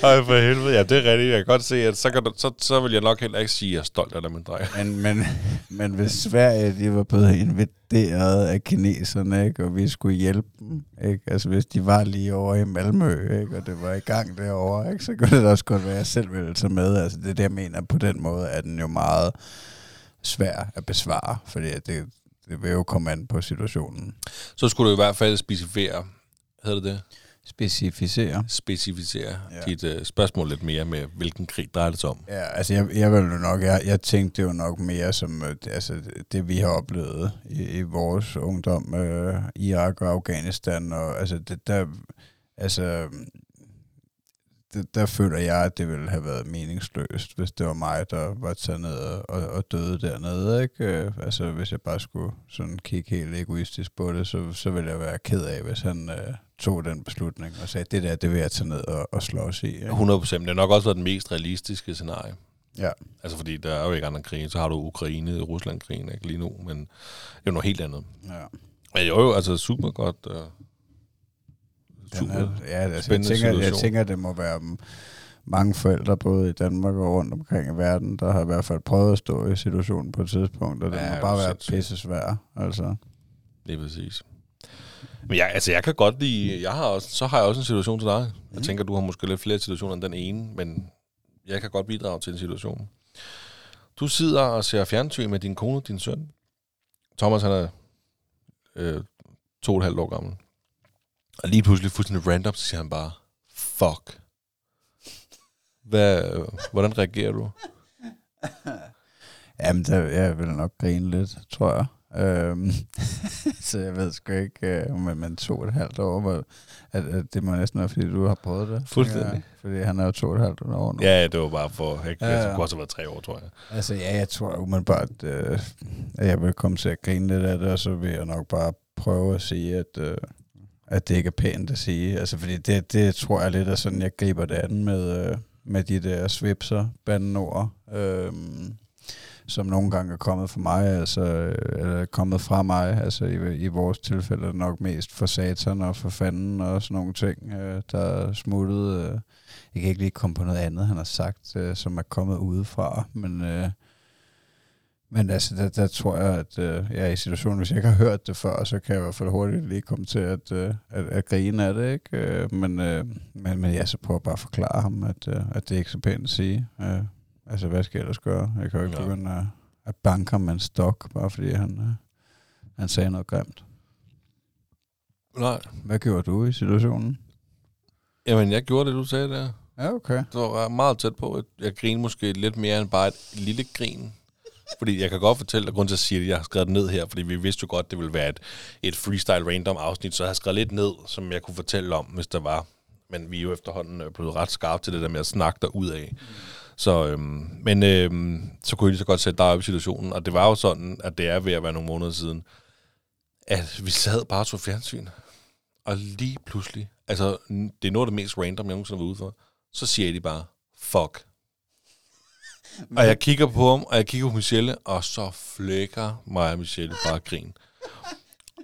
Ej, for helvede. Ja, det er rigtigt. Jeg kan godt se, at så, kan du, så, så vil jeg nok heller ikke sige, at jeg er stolt af dig, min dreng. Men, men, men hvis Sverige de var blevet invaderet af kineserne, ikke, og vi skulle hjælpe dem, ikke? altså hvis de var lige over i Malmø, ikke, og det var i gang derovre, ikke, så kunne det også godt være, at jeg selv ville tage med. Altså det er det, jeg mener. På den måde er den jo meget svær at besvare, fordi det, det vil jo komme an på situationen. Så skulle du i hvert fald specificere, hedder det det? Specificere. Specificere Ja. dit uh, spørgsmål lidt mere med, hvilken krig drejer det sig om. Ja, altså jeg, jeg vil jo nok, jeg, jeg tænkte jo nok mere som øh, det, altså, det vi har oplevet i, i vores ungdom, øh, Irak og Afghanistan, og altså det der, altså det, der føler jeg, at det ville have været meningsløst, hvis det var mig, der var taget ned og, og, og døde dernede, ikke? Øh, Altså hvis jeg bare skulle sådan kigge helt egoistisk på det, så, så ville jeg være ked af, hvis han øh, tog den beslutning og sagde, det der, det vil jeg tage ned og, og slås i. Ikke? 100 procent. Det har nok også været den mest realistiske scenarie. Ja. Altså fordi der er jo ikke andre krige. Så har du Ukraine, Rusland-krigen ikke lige nu, men det er jo noget helt andet. ja. Men jo, jo, altså super godt. Uh, Den super. er, ja, altså, jeg, tænker, jeg situation. tænker, det må være mange forældre, både i Danmark og rundt omkring i verden, der har i hvert fald prøvet at stå i situationen på et tidspunkt, og det Ja, må bare være pisse svær. Altså. Det er præcis. Men jeg, altså, jeg kan godt lide... Jeg har også, så har jeg også en situation til dig. Jeg Mhm. tænker, du har måske lidt flere situationer end den ene, men jeg kan godt bidrage til en situation. Du sidder og ser fjernsyn med din kone og din søn. Thomas, han er øh, to og et halvt år gammel. Og lige pludselig fuldstændig random, så siger han bare, fuck. Hvad, øh, hvordan reagerer du? <laughs> Jamen, der, jeg vil nok grine lidt, tror jeg. Øhm, <laughs> så jeg ved sgu ikke, øh, men, men to og et halvt år, hvor, at, at det må næsten være, fordi du har prøvet det. Fuldstændig. Ja, fordi han er jo to og et halvt år nu. Ja, det var bare for... Ja, Ja, ja. Det kunne også have været tre år, tror jeg. Altså ja, jeg tror umiddelbart, øh, at jeg vil komme til at grine lidt af det, og så vil jeg nok bare prøve at sige, at, øh, at det ikke er pænt at sige. Altså fordi det, det tror jeg lidt er sådan, jeg griber det an med, øh, med de der svipser, bandenord, øh, som nogle gange er kommet for mig, altså øh, eller kommet fra mig, altså i, i vores tilfælde er det nok mest for satan og for fanden og sådan nogle ting, øh, der er smuttet. Øh, jeg kan ikke lige komme på noget andet, han har sagt, øh, som er kommet udefra, men, øh, men altså, der, der tror jeg, at øh, jeg er i situationen, hvis jeg ikke har hørt det før, så kan jeg i hvert fald hurtigt lige komme til at, øh, at, at grine af det, ikke? Øh, men, øh, men, men jeg så prøver bare at forklare ham, at, øh, at det er ikke så pænt at sige. Øh, altså, hvad skal jeg ellers gøre? Jeg kan jo ikke Ja. begynde at, at banke ham med en stok, bare fordi han, øh, han sagde noget grimt. Nej. Hvad gjorde du i situationen? Jamen, jeg gjorde det, du sagde der. Ja, okay. Det var meget tæt på. Jeg griner måske lidt mere end bare et lille grin. Fordi jeg kan godt fortælle dig, grund til at sige det, jeg har skrevet det ned her, fordi vi vidste jo godt, det ville være et, et freestyle random afsnit, så jeg har skrevet lidt ned, som jeg kunne fortælle om, hvis der var. Men vi er jo efterhånden øh, blevet ret skarpe til det der med at snakke ud af. Så, øhm, men øhm, så kunne jeg lige så godt sætte dig op i situationen, og det var jo sådan, at det er ved at være nogle måneder siden, at vi sad bare og så fjernsyn, og lige pludselig, altså det er noget af det mest random, jeg nogensinde har været ude for, så siger de bare, fuck. <laughs> Og jeg kigger på ham, og jeg kigger på Michelle, og så flækker mig og Michelle bare grin.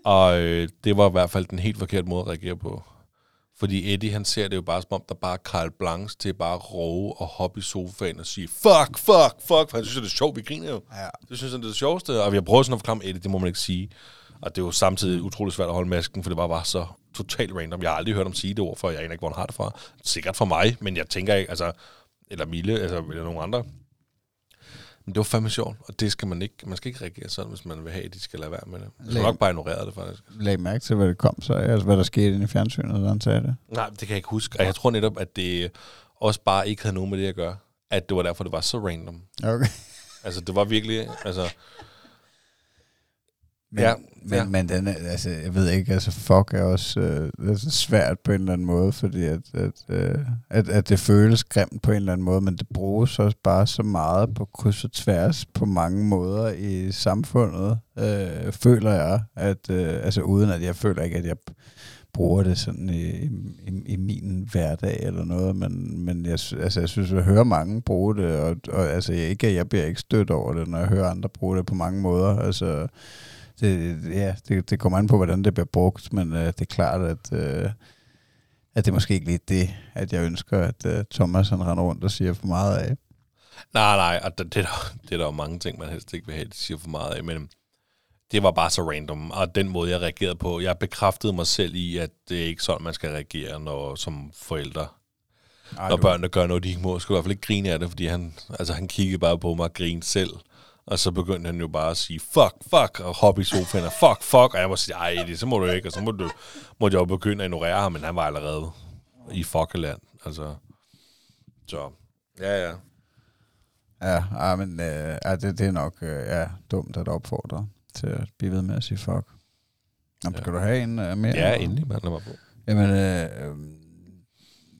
Og øh, det var i hvert fald den helt forkerte måde at reagere på. Fordi Eddie, han ser det jo bare som om, der bare er Carl Blanche til bare at roe og hoppe i sofaen og sige, fuck, fuck, fuck, for han synes, det er sjovt, vi griner jo. Ja. Det synes han, det er det sjoveste, og vi har prøvet sådan at forklare Eddie, det må man ikke sige. Og det er jo samtidig utrolig svært at holde masken, for det bare var så totalt random. Jeg har aldrig hørt ham sige det ord før, jeg aner ikke, hvor han har det fra. Sikkert fra mig, men jeg tænker ikke, altså, eller Mille, altså, eller nogen andre. Men det var fandme sjovt, og det skal man ikke, man skal ikke reagere sådan, hvis man vil have, at de skal lade være med det. Man skal Læg- nok bare ignorere det, faktisk. Lag mærke til, hvad det kom så altså hvad der skete inde i fjernsynet, da han sagde det. Nej, det kan jeg ikke huske. Og jeg tror netop, at det også bare ikke havde noget med det at gøre. At det var derfor, det var så random. Okay. Altså, det var virkelig, altså... Men, Ja, men, ja. men den er, altså, jeg ved ikke, altså fuck er også øh, altså svært på en eller anden måde, fordi at, at, øh, at, at det føles grimt på en eller anden måde, men det bruges også bare så meget på kryds og tværs på mange måder i samfundet, øh, føler jeg, at øh, altså uden at jeg føler ikke, at jeg bruger det sådan i, i, i min hverdag eller noget, men, men jeg, altså, jeg synes, jeg hører mange bruge det, og, og altså, jeg, ikke, jeg bliver ikke stødt over det, når jeg hører andre bruge det på mange måder. Altså, det, ja, det, det kommer an på, hvordan det bliver brugt, men øh, det er klart, at, øh, at det er måske ikke lige det, at jeg ønsker, at øh, Thomas han render rundt og siger for meget af. Nej, nej, og det, det, er der, det er der jo mange ting, man helst ikke vil have, det siger for meget af, men det var bare så random, og den måde, jeg reagerede på, jeg bekræftede mig selv i, at det er ikke sådan, man skal reagere, når som forældre. Ej, når børnene gør noget, de ikke må. Skulle i hvert fald ikke grine af det, fordi han, altså, han kiggede bare på mig og grinede selv. Og så begyndte han jo bare at sige, fuck, fuck, og hoppe i sofaen, og fuck, fuck. Og jeg må sige, ej, Eddie, så må du ikke. Og så må du, måtte jeg jo begynde at ignorere ham, men han var allerede i fuckeland. Altså, så, ja, ja. Ja, ej, men øh, ja, det, det er nok øh, ja, dumt at opfordre til at blive ved med at sige fuck. Jamen, Ja. skal du have en uh, mere? Ja, endelig, mand, lad mig på. Jamen, øh, øh,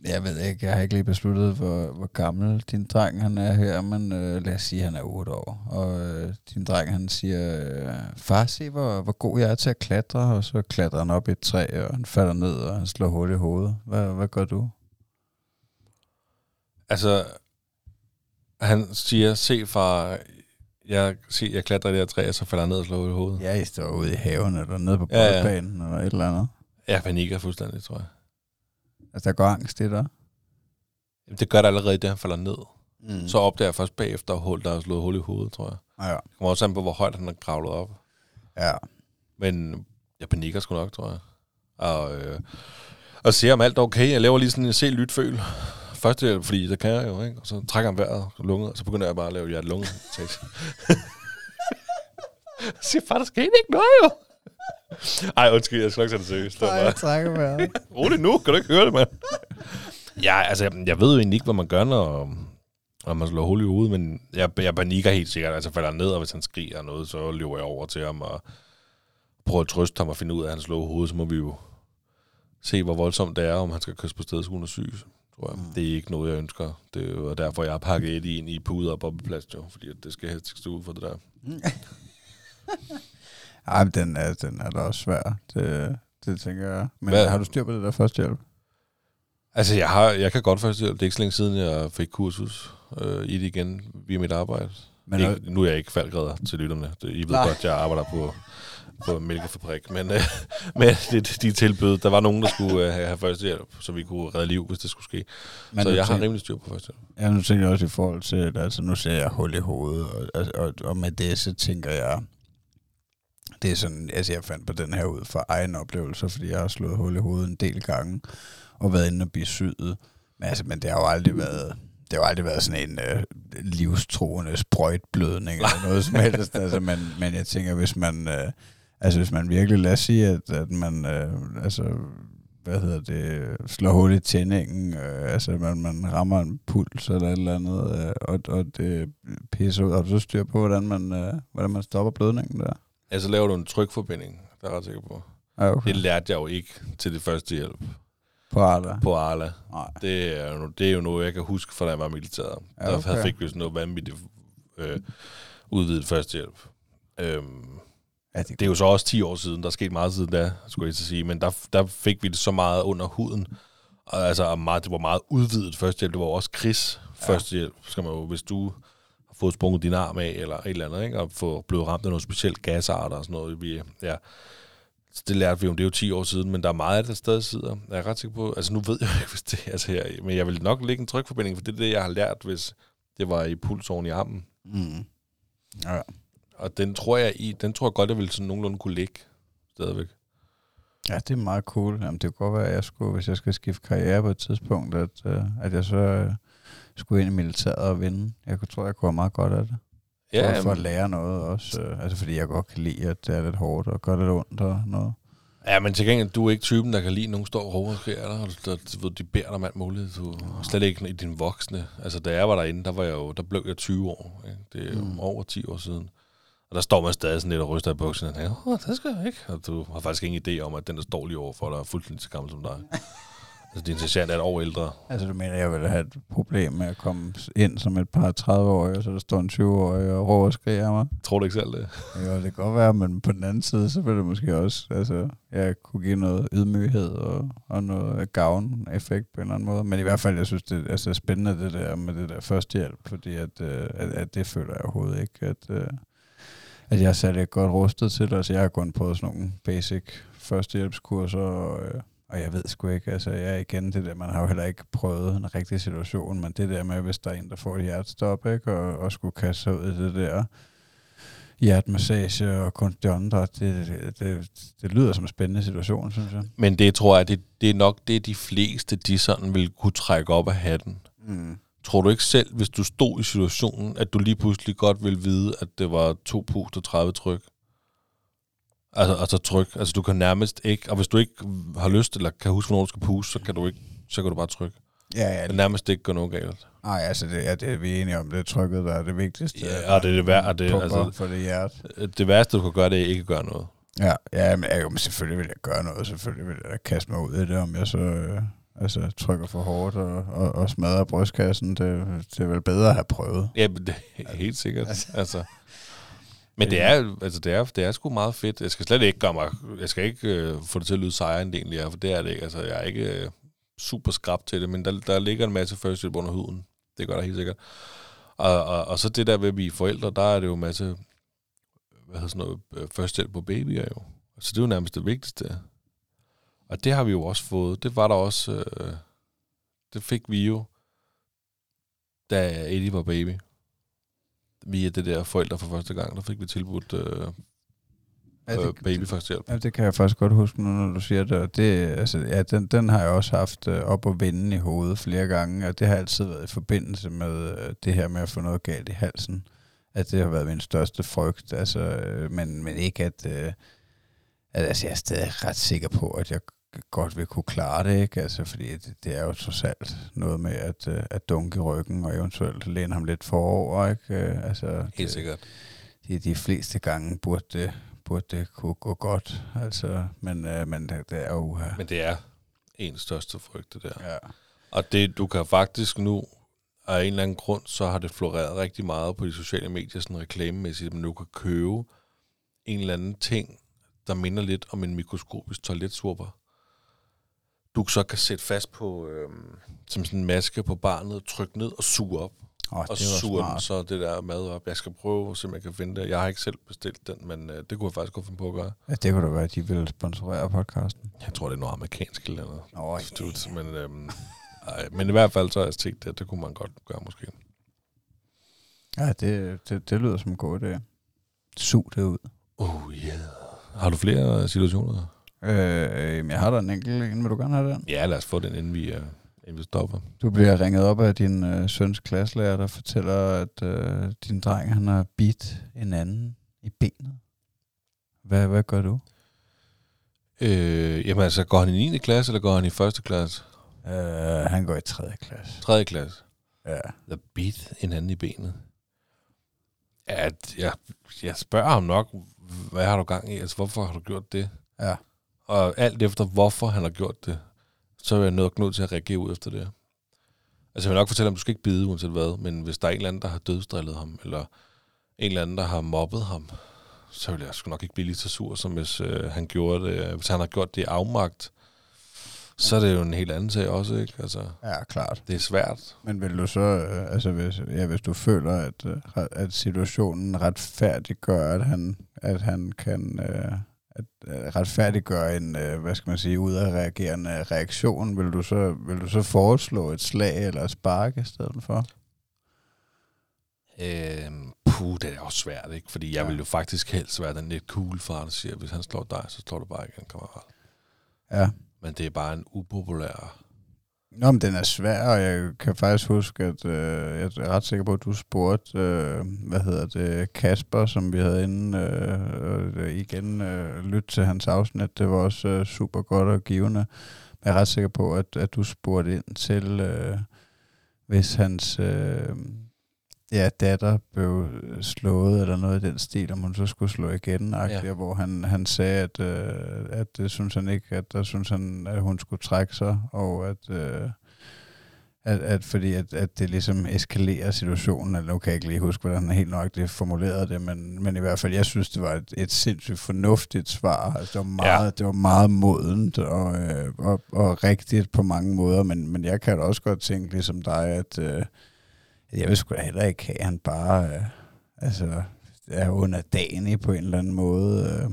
jeg ved ikke, jeg har ikke lige besluttet, hvor, hvor gammel din dreng han er her, men øh, lad os sige, at han er 8 år. Og øh, din dreng han siger, øh, far, se hvor, hvor god jeg er til at klatre, og så klatrer han op i et træ, og han falder ned, og han slår hul i hovedet. Hvad, hvad gør du? Altså, han siger, se far, jeg, se, jeg klatrer i det her træ, og så falder jeg ned og slår i hovedet. Ja, I står ude i haven, eller nede på Ja, ja. eller et eller andet. Jeg panikker fuldstændig, tror jeg. Altså, der går angst i dig. Jamen, Det gør det allerede, da han falder ned. Mm. Så opdager jeg først bagefter, at hul, der er slået hul i hovedet, tror jeg. Ja, Det kommer også an på, hvor højt han har kravlet op. ja. Men jeg panikker sgu nok, tror jeg. Og, øh, og ser om alt er okay. Jeg laver lige sådan en se lyt føl. Først det, fordi det kan jeg jo, ikke? Og så trækker han vejret og lunget, og så begynder jeg bare at lave hjerte lunge <laughs> Jeg siger, far, der skete ikke noget, jo. Ej, undskyld, jeg skal nok tage det seriøst. Det var bare, trækker vejret. <laughs> rolig nu, kan du ikke høre det, mand? Ja, altså, jeg, jeg ved jo egentlig ikke, hvad man gør, når, når man slår hul i hovedet, men jeg, jeg panikker helt sikkert. Altså, falder ned, og hvis han skriger noget, så løber jeg over til ham og prøver at trøste ham og finde ud af, at han slår hovedet, så må vi jo se, hvor voldsomt det er, om han skal køres på stedet, hun er syg. Tror jeg. Mm. Det er ikke noget, jeg ønsker. Det er jo derfor, jeg har pakket et ind i puder og bobleplast, jo, fordi at det skal helst ikke stå ud for det der. <laughs> Ej, men den er, den er da også svær. Det, det tænker jeg. Men Hvad- har du styr på det der førstehjælp? Altså, jeg, har, jeg kan godt først, det er ikke så længe siden, jeg fik kursus øh, i det igen via mit arbejde. Men ikke, nu er jeg ikke faldgræder til lytterne. Det, I ved Nej. godt, jeg arbejder på, på mælkefabrik. Men, øh, <laughs> men det, de tilbød, der var nogen, der skulle øh, have, førstehjælp, så vi kunne redde liv, hvis det skulle ske. men så jeg har tænker- rimelig styr på førstehjælp. Ja, nu tænker jeg også i forhold til, at altså, nu ser jeg hul i hovedet, og, og, og med det, så tænker jeg, det er sådan, altså jeg fandt på den her ud fra egen oplevelse, fordi jeg har slået hul i hovedet en del gange, og været inde og blive syet. Men, altså, men det har jo aldrig været, det har jo aldrig været sådan en øh, livstruende sprøjtblødning eller noget som helst. <laughs> Altså, men, men jeg tænker, hvis man, øh, altså hvis man virkelig, lad os sige, at, at man, øh, altså, hvad hedder det, slår hul i tændingen, øh, altså man, man rammer en puls eller et eller andet, øh, og, og det pisser ud. Har du så styr på, hvordan man, øh, hvordan man stopper blødningen der? Ja, så laver du en trykforbinding, der er jeg ret sikker på. Ja, okay. Det lærte jeg jo ikke til det første hjælp. På Arla? på Arla. Nej. Det er, jo, det er jo noget, jeg kan huske, fra da jeg var militæret. Ja, Ja, okay. Der fik vi sådan noget vanvittigt øh, udvidet førstehjælp. Øhm, Ja, det, det er jo så også 10 år siden, der er sket meget siden da, skulle jeg til at sige, men der, der fik vi det så meget under huden. Og altså, meget, det var meget udvidet førstehjælp. Det var også kris førstehjælp, skal man jo, hvis du fået sprunget din arm af, eller et eller andet, ikke? og få blevet ramt af nogle specielt gasarter og sådan noget. Vi, ja. Så det lærte vi jo, det er jo 10 år siden, men der er meget af det, der stadig sidder. Jeg er ret sikker på, altså nu ved jeg ikke, hvis det altså her, men jeg vil nok lægge en trykforbinding, for det er det, jeg har lært, hvis det var i pulsåren i armen. mm. Ja. Og den tror jeg i, den tror jeg godt, jeg ville sådan nogenlunde kunne ligge stadigvæk. ja, det er meget cool. Jamen, det kunne godt være, at jeg skulle, hvis jeg skal skifte karriere på et tidspunkt, at, øh, at jeg så øh, skulle ind i militæret og vinde. Jeg tror, jeg kunne have meget godt af det. Ja, for, for at lære noget også. Øh, altså, fordi jeg godt kan lide, at det er lidt hårdt og gør lidt ondt og noget. ja, men til gengæld, du er ikke typen, der kan lide, at nogen står og råber og skriger dig, og der, ved, de beder dig om alt muligt. Du, og slet ikke i din voksne. Altså, da jeg var derinde, der, var jeg jo, der blev jeg 20 år. Ikke? Det er Mm. over 10 år siden. Og der står man stadig sådan lidt og ryster i bukserne. Åh, det skal jeg ikke. Og du har faktisk ingen idé om, at den, der står lige overfor dig, er fuldstændig så gammel som dig. Altså, din sergeant er et år ældre. Altså, du mener, jeg ville have et problem med at komme ind som et par 30-årige, og så der står en 20-årig og råber og skriger mig. Tror du ikke selv det? Jo, det kan godt være, men på den anden side, så vil det måske også, altså, jeg kunne give noget ydmyghed og, og noget gavn-effekt på en eller anden måde. Men i hvert fald, jeg synes, det altså, er spændende det der med det der førstehjælp, fordi at, øh, at, at det føler jeg overhovedet ikke, at, øh, at jeg er særlig godt rustet til det. Altså, jeg har kun prøvet sådan nogle basic førstehjælpskurser, og, øh, og jeg ved sgu ikke, altså jeg er igen det der, man har jo heller ikke prøvet en rigtig situation, men det der med, hvis der er en, der får et hjertestop, ikke, og, og skulle kaste sig ud i det der, hjertemassage og åndedræt, det, det, det, det lyder som en spændende situation, synes jeg. Men det tror jeg, det, det er nok det, de fleste, de sådan vil kunne trække op af hatten. Mm. Tror du ikke selv, hvis du stod i situationen, at du lige pludselig godt ville vide, at det var to pust og 30 tryk? Altså, altså tryk. Altså du kan nærmest ikke, og hvis du ikke har lyst, eller kan huske, hvornår du skal puste, så kan du ikke, så kan du bare trykke. Ja, ja. Det nærmest ikke gå noget galt. Nej, altså det, ja, det er vi enige om, det er trykket, der er det vigtigste. Ja, og det er det og det- altså- for det hjerte. Det værste, du kan gøre, det er ikke at gøre noget. Ja, ja men, jo, men selvfølgelig vil jeg gøre noget. Selvfølgelig vil jeg kaste mig ud i det, om jeg så øh, altså, trykker for hårdt og, og, og smadrer brystkassen. Det, det er vel bedre at have prøvet. Ja, men det er helt sikkert. Altså. Altså. Men det er, altså det er, det er sgu meget fedt. Jeg skal slet ikke gøre mig, jeg skal ikke øh, få det til at lyde sejere, end det egentlig er, for det er det ikke. Altså, jeg er ikke øh, super skrab til det, men der, der ligger en masse førstehjælp under huden. Det gør der helt sikkert. Og, og, og så det der ved, at vi er forældre, der er det jo en masse hvad hedder sådan noget, øh, førstehjælp på babyer jo. Så det er jo nærmest det vigtigste. Og det har vi jo også fået. Det var der også, øh, det fik vi jo, da Eddie var baby. Via det der forældre for første gang, der fik vi tilbudt øh, Ja, øh, baby førstehjælp. Ja, det kan jeg faktisk godt huske nu, når du siger det. Og det altså, ja, den, den har jeg også haft øh, op og vende i hovedet flere gange, og det har altid været i forbindelse med øh, det her med at få noget galt i halsen. At det har været min største frygt. Altså, øh, men, men ikke at... Øh, altså, jeg er stadig ret sikker på, at jeg godt vil kunne klare det, ikke? Altså, fordi det, det er jo trods alt noget med at, øh, at dunke ryggen og eventuelt læne ham lidt forover, ikke? Øh, Altså, Helt det, sikkert. de, de fleste gange burde det, burde det kunne gå godt. Altså, men, øh, men det, det er jo... Uh, Men det er ens største frygt, det der. ja. Og det, du kan faktisk nu, af en eller anden grund, så har det floreret rigtig meget på de sociale medier, sådan reklamemæssigt, men du kan købe en eller anden ting, der minder lidt om en mikroskopisk toiletswapper. Du så kan sætte fast på, øh, som sådan en maske på barnet, trykke ned og suge op. Oh, Og suger den smart. så det der mad op. Jeg skal prøve, se om jeg kan finde det. Jeg har ikke selv bestilt den, men øh, det kunne jeg faktisk godt finde på at gøre. Ja, det kunne da være, at de ville sponsorere podcasten. Jeg tror, det er noget amerikansk eller noget. Åh, Institut, men, øhm, ej, men i hvert fald så har jeg tænkt, at det kunne man godt gøre måske. Ja, det, det, det lyder som en god idé. Sug det ud. Oh yeah. Har du flere situationer? Øh, jeg har da en enkelt en. Vil du gerne have den? Ja, lad os få den, inden vi, uh, inden vi stopper. Du bliver ringet op af din øh, søns klasselærer, der fortæller, at øh, din dreng han har bidt en anden i benet. Hvad, hvad gør du? Øh, jamen altså, går han i 9. klasse, eller går han i 1. klasse? Øh, han går i 3. klasse. 3. klasse. Ja. The beat en anden i benet. At jeg, jeg spørger ham nok, hvad har du gang i? Altså, hvorfor har du gjort det? Ja. Og alt efter, hvorfor han har gjort det. så er jeg nok nødt til at reagere ud efter det. Altså jeg vil nok fortælle ham, du skal ikke bide uanset hvad, men hvis der er en eller anden, der har dødsdrillet ham, eller en eller anden, der har mobbet ham, så vil jeg sgu nok ikke blive lige så sur, som hvis øh, han gjorde det. Hvis han har gjort det afmagt, så er det jo en helt anden sag også, ikke? Altså, Ja, klart. det er svært. Men vil du så, øh, altså hvis, ja, hvis du føler, at, øh, at situationen retfærdiggør, at han, at han kan øh, at, øh, retfærdiggøre en, øh, hvad skal man sige, udadreagerende reaktion, vil du, så, vil du så foreslå et slag eller et spark i stedet for? Øhm, puh, det er også svært, ikke? Fordi jeg Ja. vil jo faktisk helst være den lidt cool far, der siger, hvis han slår dig, så slår du bare igen, kammerat. Ja. Men det er bare en upopulær... Nå, men den er svær, og jeg kan faktisk huske, at øh, jeg er ret sikker på, at du spurgte, øh, hvad hedder det, Kasper, som vi havde inden, øh, og øh, igen øh, lytte til hans afsnit. Det var også øh, super godt og givende. Men jeg er ret sikker på, at, at du spurgte ind til, øh, hvis hans øh, ja, datter blev slået, eller noget i den stil, om hun så skulle slå igen, Ja. hvor han, han sagde, at, øh, at det synes han ikke, at der synes han, at hun skulle trække sig, og at, øh, at, at fordi at, at det ligesom eskalerer situationen, eller nu kan jeg ikke lige huske, hvordan han helt nok det formulerede det, men, men i hvert fald, jeg synes, det var et, et sindssygt fornuftigt svar. Altså, det var meget, ja. det var meget modent og, øh, og, og rigtigt på mange måder, men, men jeg kan da også godt tænke, ligesom dig, at øh, jeg vil sgu da heller ikke have, at han bare øh, altså, er under dagen i på en eller anden måde. Øh,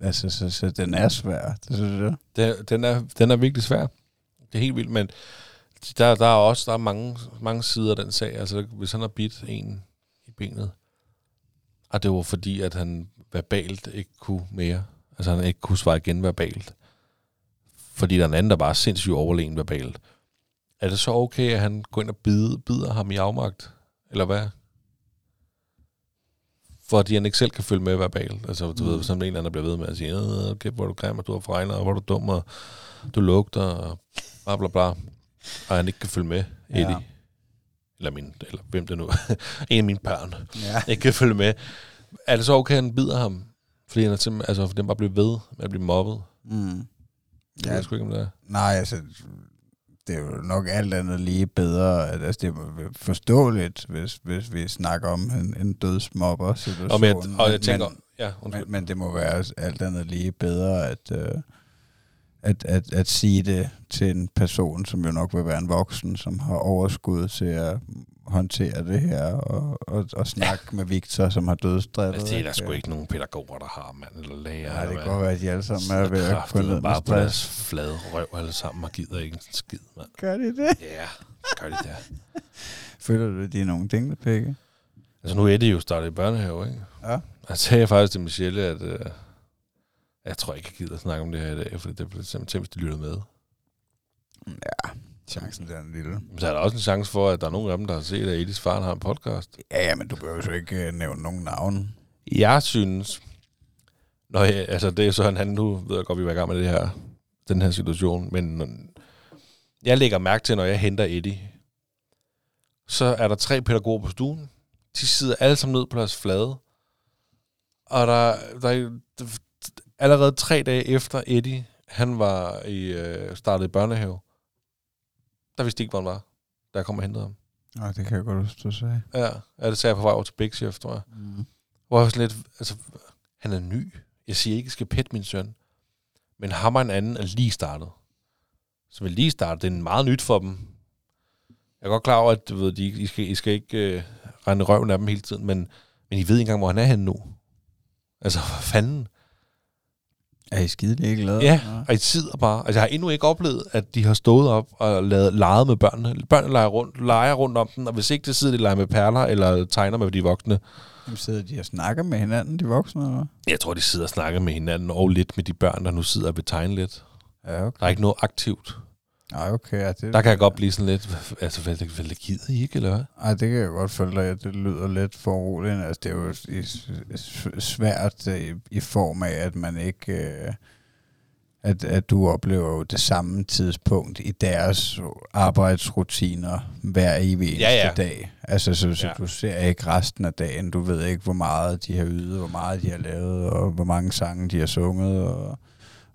altså, så, så den er svær, det synes jeg. Den, den, er, den er virkelig svær. Det er helt vildt, men der, der er også der er mange, mange sider af den sag. Altså, hvis han har bidt en i benet, og det var fordi, at han verbalt ikke kunne mere. Altså, han ikke kunne svare igen verbalt. Fordi der er en anden, der bare er sindssygt overlegen verbalt. Er det så okay, at han går ind og bider, bider ham i afmagt? Eller hvad? Fordi han ikke selv kan følge med verbalt. Altså, du mm. ved, hvis han en eller anden bliver ved med at sige, øh, okay, hvor er du grim, og du har fregner, og hvor er du dum, og du lugter, og bla bla bla. Og han ikke kan følge med, Ja. Eddie. Eller, min, eller hvem det nu <laughs> en af mine børn. Ja. <laughs> Ikke kan følge med. Er det så okay, at han bider ham? Fordi han er simpelthen, altså, fordi han bare bliver ved med at blive mobbet. Mm. Det ja. Ja, ved jeg sgu ikke, om det er. Nej, altså, det er jo nok alt andet lige bedre. Altså, det er forståeligt, hvis, hvis vi snakker om en, en dødsmobber situation. Og, men, og jeg tænker, men, ja, undskyld. men, men det må være alt andet lige bedre at, øh, at, at, at sige det til en person, som jo nok vil være en voksen, som har overskud til at håndtere det her, og, og, og snakke ja. med Victor, som har dødsdrillet. Altså, det er der sgu ikke nogen pædagoger, der har, mand, eller læger. Ja, det kan godt være, at de alle sammen er ved at få ned bare på deres flade røv alle sammen, og gider ikke en skid, mand. Gør de det? Ja, gør de det. <laughs> Føler du, at de er nogle dinglepikke? Altså, nu er det jo startet i børnehave, ikke? Ja. Jeg sagde faktisk til Michelle, at øh, jeg tror ikke, jeg gider snakke om det her i dag, for det bliver simpelthen, hvis de lytter med. Ja, chancen der er en lille. Så er der også en chance for, at der er nogen af dem, der har set, at Edis far har en podcast. Ja, ja, men du behøver jo ikke øh, nævne nogen navn. Jeg synes, når jeg, altså det er sådan, han nu ved jeg godt, vi var i gang med det her, den her situation, men jeg lægger mærke til, når jeg henter Eddie, så er der tre pædagoger på stuen. De sidder alle sammen ned på deres flade. Og der, der er allerede tre dage efter Eddie, han var i, øh, startet i børnehave, der vidste de ikke, hvor han var, da jeg kom og hentede ham. Nå, det kan jeg godt huske, du sagde. Ja, ja det sagde jeg på vej over til Big Chef, tror jeg. Mm. Hvor jeg var sådan lidt, altså, han er ny. Jeg siger ikke, at jeg skal pette min søn. Men ham og en anden er lige startet. Så vil lige starte. Det er meget nyt for dem. Jeg er godt klar over, at du ved, de, I, skal, I skal ikke øh, rende røven af dem hele tiden, men, men I ved ikke engang, hvor han er henne nu. Altså, hvad fanden? Er I skide ikke glade? Ja, og I sidder bare. Altså, jeg har endnu ikke oplevet, at de har stået op og lavet, leget med børnene. Børnene leger rundt, leger rundt om den, og hvis ikke, det sidder de leger med perler, eller tegner med de voksne. Jamen, sidder de og snakker med hinanden, de voksne, eller? Jeg tror, de sidder og snakker med hinanden, og lidt med de børn, der nu sidder og vil tegne lidt. Ja, okay. Der er ikke noget aktivt. Nej, okay. Ja, det, Der kan jeg godt blive sådan lidt, "Hvad- altså, hvad, hvad, hvad gider I ikke, eller hvad? Ej, det kan jeg godt følge dig. Det lyder lidt for roligt. Altså, det er jo i- svært øh, i, i form af, at man ikke... Øh, at, at du oplever jo det samme tidspunkt i deres arbejdsrutiner hver evig eneste Ja, ja. dag. Altså, så, så Ja. du ser ikke resten af dagen. Du ved ikke, hvor meget de har ydet, hvor meget de har lavet, og hvor mange sange de har sunget, og,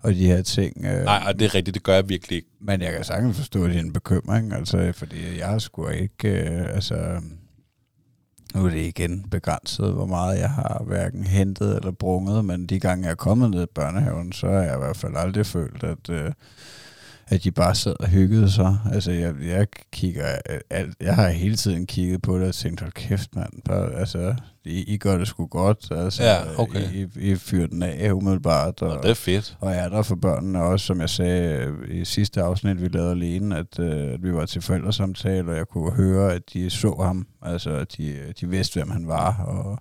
og de her ting. Øh, Nej, og det er rigtigt, det gør jeg virkelig ikke. Men jeg kan sagtens forstå din bekymring, altså, fordi jeg skulle ikke, øh, altså, nu er det igen begrænset, hvor meget jeg har hverken hentet eller brunget, men de gange jeg er kommet ned i børnehaven, så har jeg i hvert fald aldrig følt, at, øh, at de bare sad og hyggede sig. Altså, jeg, jeg kigger alt, jeg har hele tiden kigget på det og tænkt, hold kæft, mand, bare, altså, I, I gør det sgu godt. Altså, Ja, okay. I, I, I fyrer den af umiddelbart. Og, Og det er fedt. og er der for børnene også, som jeg sagde øh, i sidste afsnit, vi lavede alene, at, øh, at vi var til forældresamtale, og jeg kunne høre, at de så ham. Altså, at de, de vidste, hvem han var, og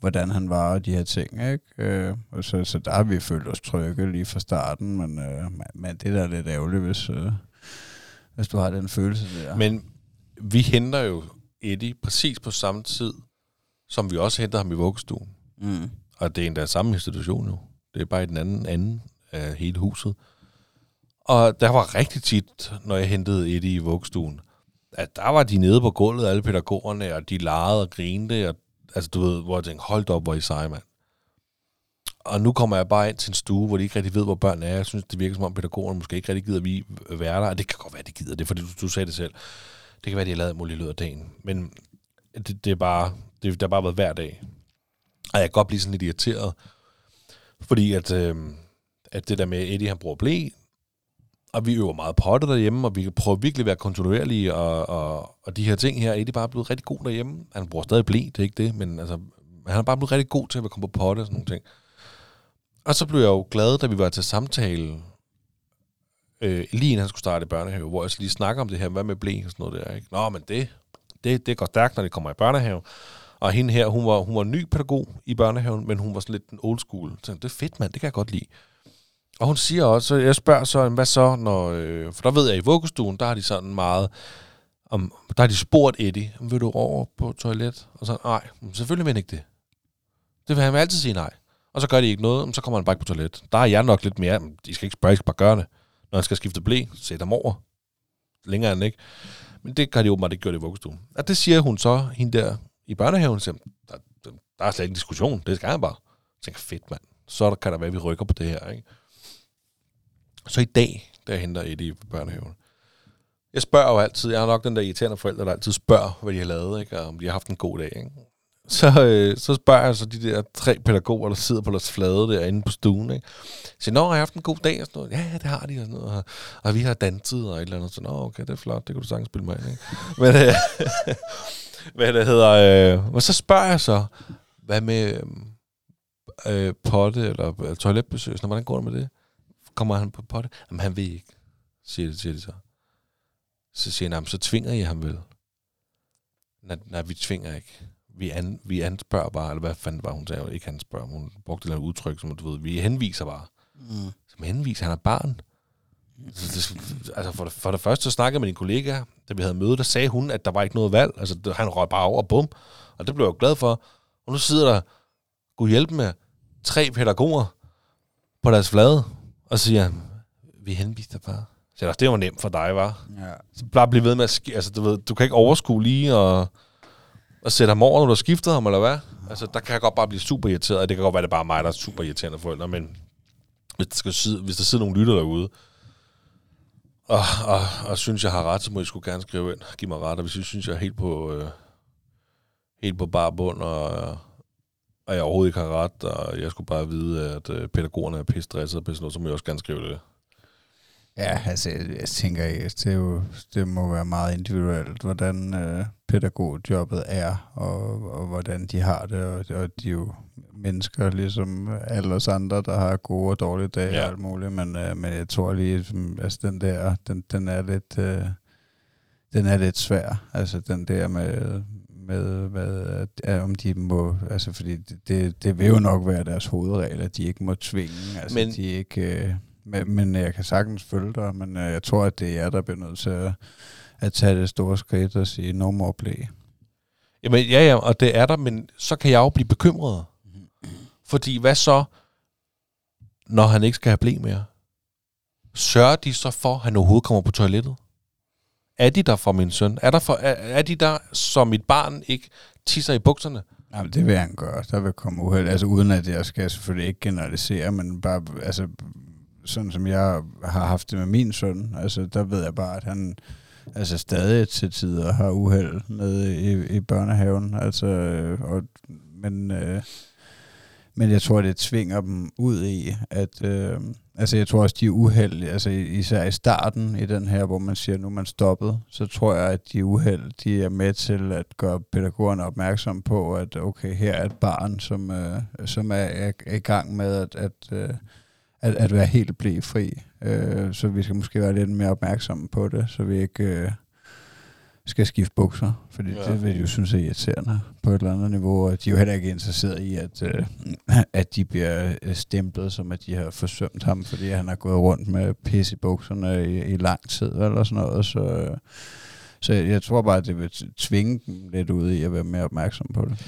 hvordan han var, og de her ting. Ikke? Øh, og så, så der har vi følt os trygge lige fra starten, men, øh, men- det der er lidt ærgerligt, hvis, øh, hvis du har den følelse der. Men vi henter jo Eddie præcis på samme tid, som vi også henter ham i vuggestuen. mm. Og det er endda samme institution nu. Det er bare i den anden anden af hele huset. Og der var rigtig tit, når jeg hentede Eddie i vuggestuen, at der var de nede på gulvet, alle pædagogerne, og de legede og grinede, og, altså du ved, hvor jeg tænkte, hold op, hvor er I seje, mand. Og nu kommer jeg bare ind til en stue, hvor de ikke rigtig ved, hvor børn er. Jeg synes, det virker som om pædagogerne måske ikke rigtig gider vi være der. Og det kan godt være, de gider det, fordi du, du sagde det selv. Det kan være, de har lavet muligt lød af dagen. Men det, det er bare, det, det har bare været hver dag. Og jeg kan godt blive sådan lidt irriteret. Fordi at, øh, at det der med, at Eddie han bruger blæ, og vi øver meget potter derhjemme, og vi kan prøve virkelig at være kontinuerlige, og, og, og de her ting her, Eddie er blevet rigtig god derhjemme. Han bruger stadig blæ, det er ikke det, men altså, han er bare blevet rigtig god til at komme på potte og sådan nogle ting. Og så blev jeg jo glad, da vi var til samtale, øh, lige inden han skulle starte i børnehave, hvor jeg så lige snakker om det her, hvad med blæ og sådan noget der, ikke? Nå, men det, det, det går stærkt, når det kommer i børnehave. Og hende her, hun var, hun var ny pædagog i børnehaven, men hun var sådan lidt en old school. Så det er fedt, mand, det kan jeg godt lide. Og hun siger også, jeg spørger så, hvad så, når, øh, for der ved jeg, i vuggestuen, der har de sådan meget, om, der har de spurgt Eddie, vil du over på toilet? Og så, nej, selvfølgelig vil han ikke det. Det vil han altid sige nej. Og så gør de ikke noget, så kommer han bare ikke på toilet. Der er jeg nok lidt mere, men de skal ikke spørge, de skal bare gøre det. Når han skal skifte blæ, sæt ham over. Længere end ikke. Men det kan de åbenbart ikke gøre det i vuggestuen. Og det siger hun så, hende der i børnehaven, siger, der, der, er slet ikke en diskussion, det skal han bare. Jeg tænker, fedt mand, så der kan der være, at vi rykker på det her. Ikke? Så i dag, da jeg henter Eddie i børnehaven, jeg spørger jo altid, jeg har nok den der irriterende forældre, der altid spørger, hvad de har lavet, ikke? og om de har haft en god dag. Ikke? Så, øh, så spørger jeg så de der tre pædagoger, der sidder på deres flade derinde på stuen. Ikke? Jeg siger, nå, har jeg haft en god dag? Og sådan noget. Ja, det har de. Og, sådan noget. Og, og vi har danset og et eller andet. Så, nå, okay, det er flot, det kan du sagtens spille mig ind. Ikke? Men, øh, <laughs> hvad det hedder. Øh, og så spørger jeg så, hvad med øh, øh potte eller øh, toiletbesøg? Sådan, hvordan går det med det? Kommer han på potte? Jamen, han vil ikke, siger, det, siger de så. Så siger han, så tvinger I ham vel? Nej, nej, vi tvinger ikke. Vi, an, vi anspørger bare, eller hvad fanden var hun sagde, ikke han spørger, hun brugte et eller andet udtryk, som du ved, vi henviser bare. Mm. Som henviser, han er barn. Så det- Altså for det, for det første, så snakkede jeg med din kollega, da vi havde møde, der sagde hun, at der var ikke noget valg. Altså, det- han røg bare over, bum. Og det blev jeg jo glad for. Og nu sidder der, kunne hjælpe med, tre pædagoger på deres flade, og siger, vi henviser bare. Så jeg, det var nemt for dig, var. Ja. Så bare blive ved med at sk- altså, du, ved, du kan ikke overskue lige og, og sætte ham over, når du har skiftet ham, eller hvad? Altså, der kan jeg godt bare blive super irriteret. Det kan godt være, det er bare mig, der er super irriterende forældre, men hvis der, skal sidde, hvis der sidder nogle lytter derude, og, og, og synes, jeg har ret, så må I skulle gerne skrive ind. Giv mig ret, og hvis I synes, jeg er helt på, øh, helt på bar bund, og, og jeg overhovedet ikke har ret, og jeg skulle bare vide, at øh, pædagogerne er pisse stressede, på sådan noget, så må I også gerne skrive det. Ja, altså, jeg, jeg tænker, det, er jo, det må være meget individuelt, hvordan øh, pædagogjobbet er, og, og hvordan de har det, og, og de er jo mennesker, ligesom alle os andre, der har gode og dårlige dage Ja. og alt muligt, men, øh, men jeg tror lige, altså den der, den, den er lidt, øh, den er lidt svær, altså den der med, med hvad, at, om de må, altså fordi det, det, vil jo nok være deres hovedregel, at de ikke må tvinge, altså men, de ikke, øh, men, men jeg kan sagtens følge dig, men øh, jeg tror, at det er jer, der bliver nødt til at, at tage det store skridt og sige, no more play. Jamen, ja, ja, og det er der, men så kan jeg jo blive bekymret. Fordi hvad så, når han ikke skal have blæ mere? Sørger de så for, at han overhovedet kommer på toilettet? Er de der for min søn? Er, der for, er, er de der, så mit barn ikke tisser i bukserne? Jamen, det vil han gøre. Der vil komme uheld. Altså uden at jeg skal selvfølgelig ikke generalisere, men bare, altså, sådan som jeg har haft det med min søn, altså der ved jeg bare, at han altså stadig til tider har uheld nede i, i børnehaven. Altså, øh, og, men, øh, men jeg tror, det tvinger dem ud i, at øh, altså jeg tror også, de er uheldige, altså især i starten i den her, hvor man siger, nu er man stoppet, så tror jeg, at de uheld, de er med til at gøre pædagogerne opmærksom på, at okay, her er et barn, som, øh, som er, er, er i gang med at, at, øh, at, at være helt blive fri. Øh, så vi skal måske være lidt mere opmærksomme på det, så vi ikke øh, skal skifte bukser, fordi ja. det vil de jo synes er irriterende på et eller andet niveau, og de er jo heller ikke interesseret i, at, øh, <clears throat> at de bliver øh, stemplet, som at de har forsømt ham, fordi han har gået rundt med pis i bukserne i, i lang tid, eller sådan noget, så... Øh, så jeg tror bare, at det vil tvinge dem lidt ud i at være mere opmærksom på det.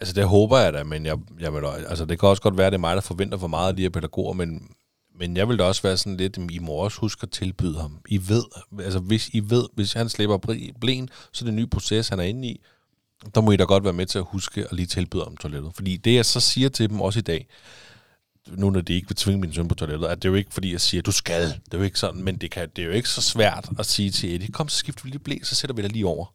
Altså det håber jeg da, men jeg, jeg vil, altså, det kan også godt være, at det er mig, der forventer for meget af de her pædagoger, men, men jeg vil da også være sådan lidt, I må også huske at tilbyde ham. I ved, altså hvis I ved, hvis han slipper blæn, så er det en ny proces, han er inde i. Der må I da godt være med til at huske at lige tilbyde om toilettet. Fordi det, jeg så siger til dem også i dag, nu når de ikke vil tvinge min søn på toilettet, at det er jo ikke, fordi jeg siger, du skal. Det er jo ikke sådan, men det, kan, det er jo ikke så svært at sige til Eddie, kom, så skifter vi lige blæ, så sætter vi dig lige over.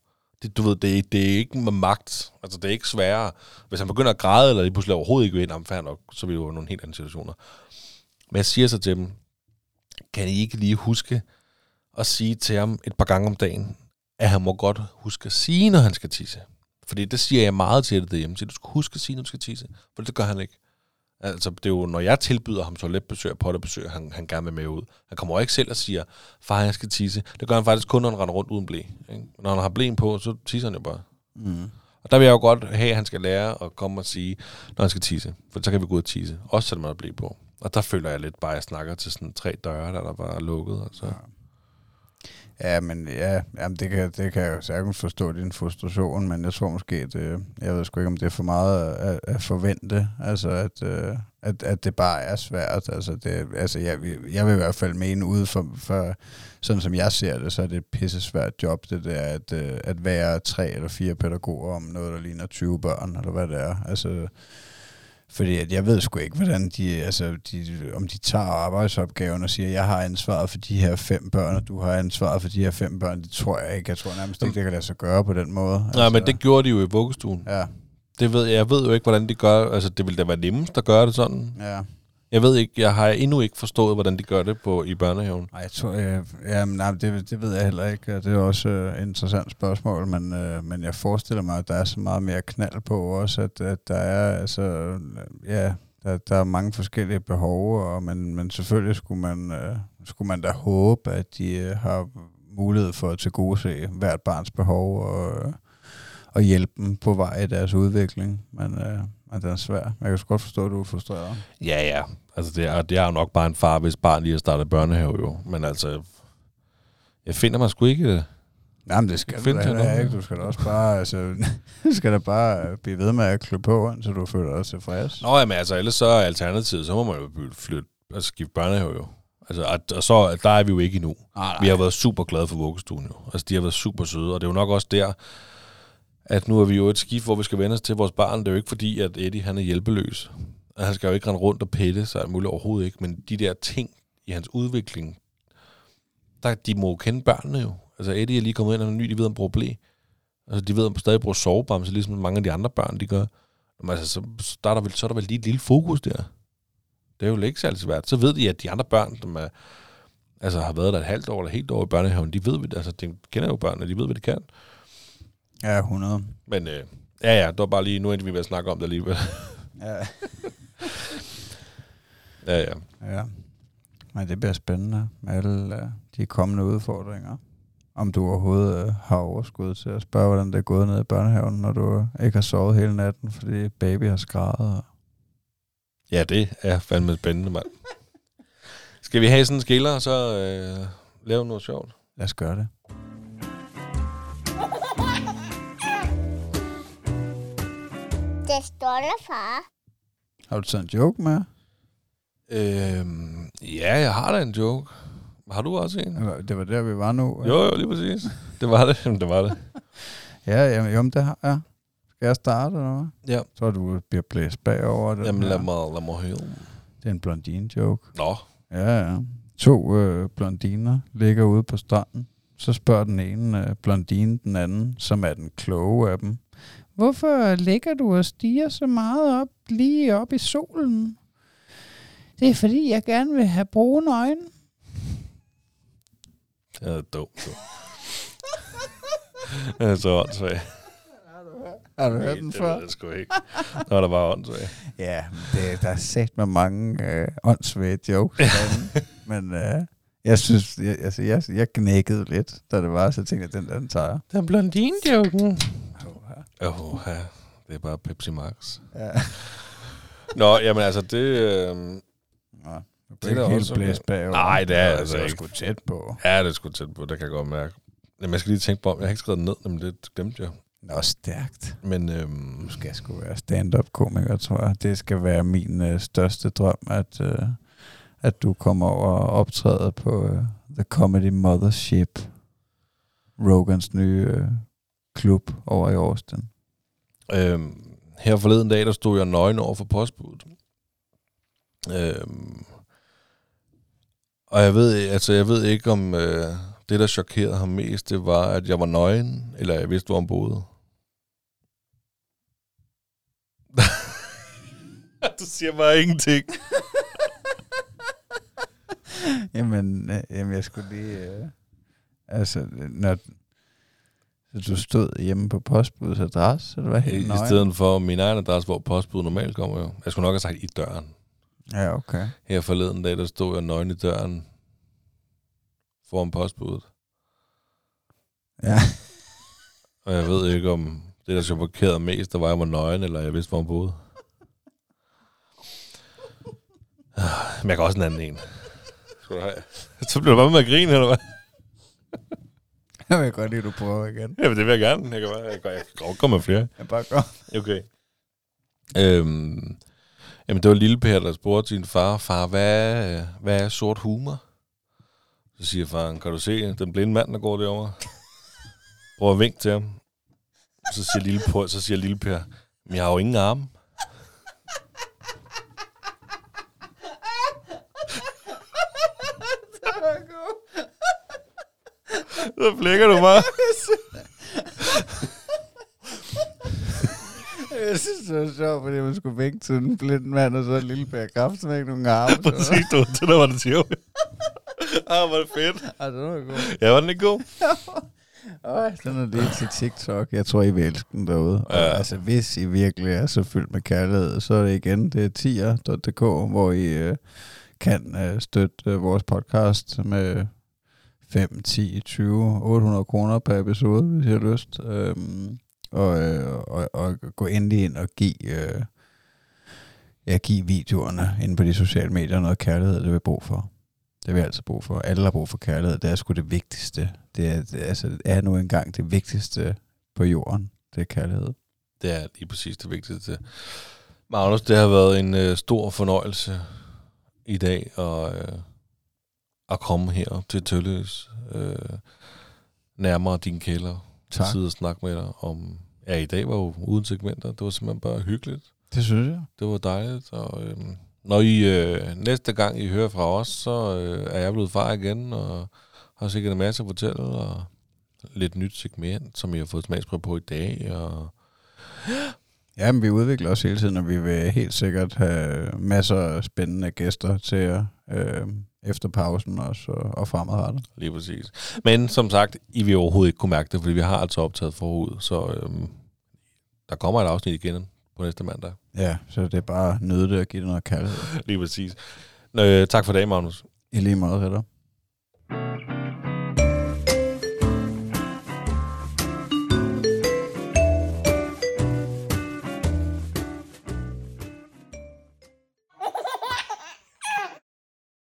Det, du ved, det, det er ikke med magt. Altså, det er ikke sværere. Hvis han begynder at græde, eller lige pludselig overhovedet ikke vil ind, så er det jo nogle helt andre situationer. Men jeg siger så til dem, kan I ikke lige huske at sige til ham et par gange om dagen, at han må godt huske at sige, når han skal tisse. Fordi det siger jeg meget til det derhjemme, så du skal huske at sige, når du skal tisse. For det gør han ikke. Altså, det er jo, når jeg tilbyder ham toiletbesøg og pottebesøg, han, han gerne vil med ud. Han kommer ikke selv og siger, far, jeg skal tisse. Det gør han faktisk kun, når han render rundt uden blæ. Ikke? Når han har blæen på, så tisser han jo bare. Mm. Og der vil jeg jo godt have, at han skal lære at komme og sige, når han skal tisse. For så kan vi gå ud og tisse. Også selvom man har blæ på. Og der føler jeg lidt bare, at jeg snakker til sådan tre døre, der, der var lukket. Altså. Ja. Ja, men ja, jamen det, kan, det kan jeg jo sagtens forstå din frustration, men jeg tror måske, at det, jeg ved sgu ikke, om det er for meget at, at forvente, altså at, øh, at, at det bare er svært. Altså, det, altså jeg, jeg vil i hvert fald mene ude for, for, sådan som jeg ser det, så er det et pisse svært job, det der at, øh, at være tre eller fire pædagoger om noget, der ligner 20 børn, eller hvad det er. Altså, fordi at jeg ved sgu ikke, hvordan de, altså, de, om de tager arbejdsopgaven og siger, jeg har ansvaret for de her fem børn, og du har ansvaret for de her fem børn. Det tror jeg ikke. Jeg tror nærmest ikke, det kan lade sig gøre på den måde. Nej, altså, men det gjorde de jo i vuggestuen. Ja. Det ved jeg, ved jo ikke, hvordan de gør. Altså, det ville da være nemmest at gøre det sådan. Ja. Jeg ved ikke, jeg har endnu ikke forstået, hvordan de gør det på i børnehaven. Nej, jeg tror, jeg, ja, nej, det, det ved jeg heller ikke. Det er også et interessant spørgsmål, men, øh, men jeg forestiller mig, at der er så meget mere knald på også, at, at der er, altså, øh, ja, der, der er mange forskellige behov, og, men, men selvfølgelig skulle man, øh, skulle man da håbe, at de øh, har mulighed for at tilgodese hvert barns behov og, øh, og hjælpe dem på vej i deres udvikling. Men, øh, at det er svært. Jeg kan godt forstå, at du er frustreret. Ja, ja. Altså, det er, det er jo nok bare en far, hvis barn lige har startet børnehave, jo. Men altså, jeg finder mig sgu ikke... Jamen, det skal du da ikke. Du skal da også bare, altså, <laughs> skal da bare blive ved med at klø på, så du føler dig tilfreds. Nå, jamen, altså, ellers så er alternativet, så må man jo flytte, altså skifte børnehave, jo. Altså, og, og så, der er vi jo ikke endnu. Ah, vi har været super glade for vuggestuen, jo. Altså, de har været super søde, og det er jo nok også der, at nu er vi jo et skift, hvor vi skal vende os til vores barn. Det er jo ikke fordi, at Eddie han er hjælpeløs. Han skal jo ikke rende rundt og pille sig alt muligt overhovedet ikke. Men de der ting i hans udvikling, der, de må jo kende børnene jo. Altså Eddie er lige kommet ind og er ny, de ved, om bruger blæ. Altså de ved, om stadig bruger sovebamse, ligesom mange af de andre børn, de gør. Men altså, så, så, der er der vel, så er der vel lige et lille fokus der. Det er jo ikke særlig svært. Så ved de, at de andre børn, som er, altså, har været der et halvt år eller helt år i børnehaven, de ved, altså, de kender jo børnene, de ved, hvad de kan. Ja, 100. Men øh, ja, ja, det var bare lige, nu endte vi ved at snakke om det alligevel. <laughs> ja. ja, ja. Ja. Men det bliver spændende med alle uh, de kommende udfordringer. Om du overhovedet uh, har overskud til at spørge, hvordan det er gået ned i børnehaven, når du ikke har sovet hele natten, fordi baby har skrevet. Ja, det er fandme spændende, mand. Skal vi have sådan en skiller, og så øh, lave noget sjovt? Lad os gøre det. <laughs> Det stolte far. Har du taget en joke med? Øhm, ja, jeg har da en joke. Har du også en? Det var der, vi var nu. Jo, jo, lige præcis. Det var det. <laughs> det var det. ja, jamen, jamen, det har jeg. Skal jeg starte, eller hvad? Ja. Så du bliver blæst bagover. Den jamen, lad mig, lad mig høre. Det er en blondine-joke. Nå, Ja, ja. To øh, blondiner ligger ude på stranden. Så spørger den ene øh, blondine den anden, som er den kloge af dem. Hvorfor ligger du og stiger så meget op, lige op i solen? Det er fordi, jeg gerne vil have brune øjne. Det er dumt. du. <laughs> det er så åndssvagt. Har du hørt den det før? ved jeg sgu ikke. Der var der bare åndssvagt. Ja, det, der er sat med mange øh, åndssvage jokes. derinde. Men øh, jeg synes, jeg, altså, jeg, jeg knækkede lidt, da det var, så tænkte jeg, den der, den tager. Den blondine-joken. Åh, ja. Det er bare Pepsi Max. Ja. <laughs> Nå, jamen altså, det... Øh, Nå, Det er er helt blæst bagover. Nej, det er altså det ikke. sgu tæt på. ja, det er sgu tæt på, det kan jeg godt mærke. Jamen, jeg skal lige tænke på, om jeg har ikke skrevet ned, men det glemte jeg. Nå, stærkt. Men øhm, Du skal sgu være stand-up-komiker, tror jeg. Det skal være min øh, største drøm, at, øh, at du kommer over og optræder på øh, The Comedy Mothership. Rogans nye øh, klub over i Austin. øhm, her forleden dag, der stod jeg nøgen over for postbuddet. Øhm, og jeg ved, altså, jeg ved ikke, om øh, det, der chokerede ham mest, det var, at jeg var nøgen, eller jeg vidste, hvor han boede. du siger bare ingenting. <laughs> Jamen, øh, jamen jeg skulle lige... Øh, altså, når... Så du stod hjemme på postbudets adresse, det var I, I stedet for min egen adresse, hvor postbuddet normalt kommer jo. Jeg skulle nok have sagt i døren. Ja, okay. Her forleden dag, der stod jeg nøgen i døren foran postbuddet. Ja. <laughs> Og jeg ved ikke, om det, der chokerede mest, der var, at jeg var nøgen, eller jeg vidste, hvor han boede. Ah, Men jeg kan også en anden en. Så bliver du bare med at grine, eller hvad? <laughs> Jeg vil godt lide, at du prøver igen. Jamen, det vil jeg gerne. Jeg kan, bare, jeg kan, jeg kan godt komme med flere. Jeg bare går. <laughs> Okay. Øhm, jamen, det var Lille Per, der spurgte sin far, far, hvad hvad er sort humor? Så siger faren, kan du se den blinde mand, der går derovre? Prøv at vinke til ham. Så siger Lille Per, så siger Lille Per, jeg har jo ingen arme. <laughs> Så flækker du bare. <laughs> Jeg synes, det var sjovt, fordi man skulle vække til en blind mand, og så en lille bær kraft, som ikke nogen arme. <laughs> Præcis, du. Det der var det sjovt. ah, hvor er det fedt. Ej, det var god. Ja, var den ikke god? Øj, den er lige til TikTok. Jeg tror, I vil elske den derude. Ja. Og, altså, hvis I virkelig er så fyldt med kærlighed, så er det igen, det er tier.dk, hvor I øh, kan øh, støtte øh, vores podcast med 5, 10, 20, 800 kroner per episode, hvis jeg har lyst. Øhm, og, øh, og, og gå endelig ind og give, øh, ja, give videoerne inde på de sociale medier noget kærlighed, det vil vi brug for. Det vil jeg altid brug for. Alle har brug for kærlighed. Det er sgu det vigtigste. Det er, det, altså, det er nu engang det vigtigste på jorden. Det er kærlighed. Det er lige præcis det vigtigste. Magnus, det har været en øh, stor fornøjelse i dag og øh, at komme her til Tølløs. Øh, nærmere din kælder. Tak. Sidde og snakke med dig om... Ja, i dag var jo uden segmenter. Det var simpelthen bare hyggeligt. Det synes jeg. Det var dejligt. Og, øh, når I øh, næste gang I hører fra os, så øh, er jeg blevet far igen, og har sikkert en masse at fortælle, og lidt nyt segment, som I har fået smagsprøve på i dag. Og <gasps> Ja, men vi udvikler os hele tiden, og vi vil helt sikkert have masser af spændende gæster til jer øh, efter pausen også, og, fremadrettet. Lige præcis. Men som sagt, I vil overhovedet ikke kunne mærke det, fordi vi har altså optaget forud, så øhm, der kommer et afsnit igen på næste mandag. Ja, så det er bare at det og give det noget kærlighed. <laughs> Lige præcis. Øh, tak for dagen, Magnus. I lige måde, Ritter.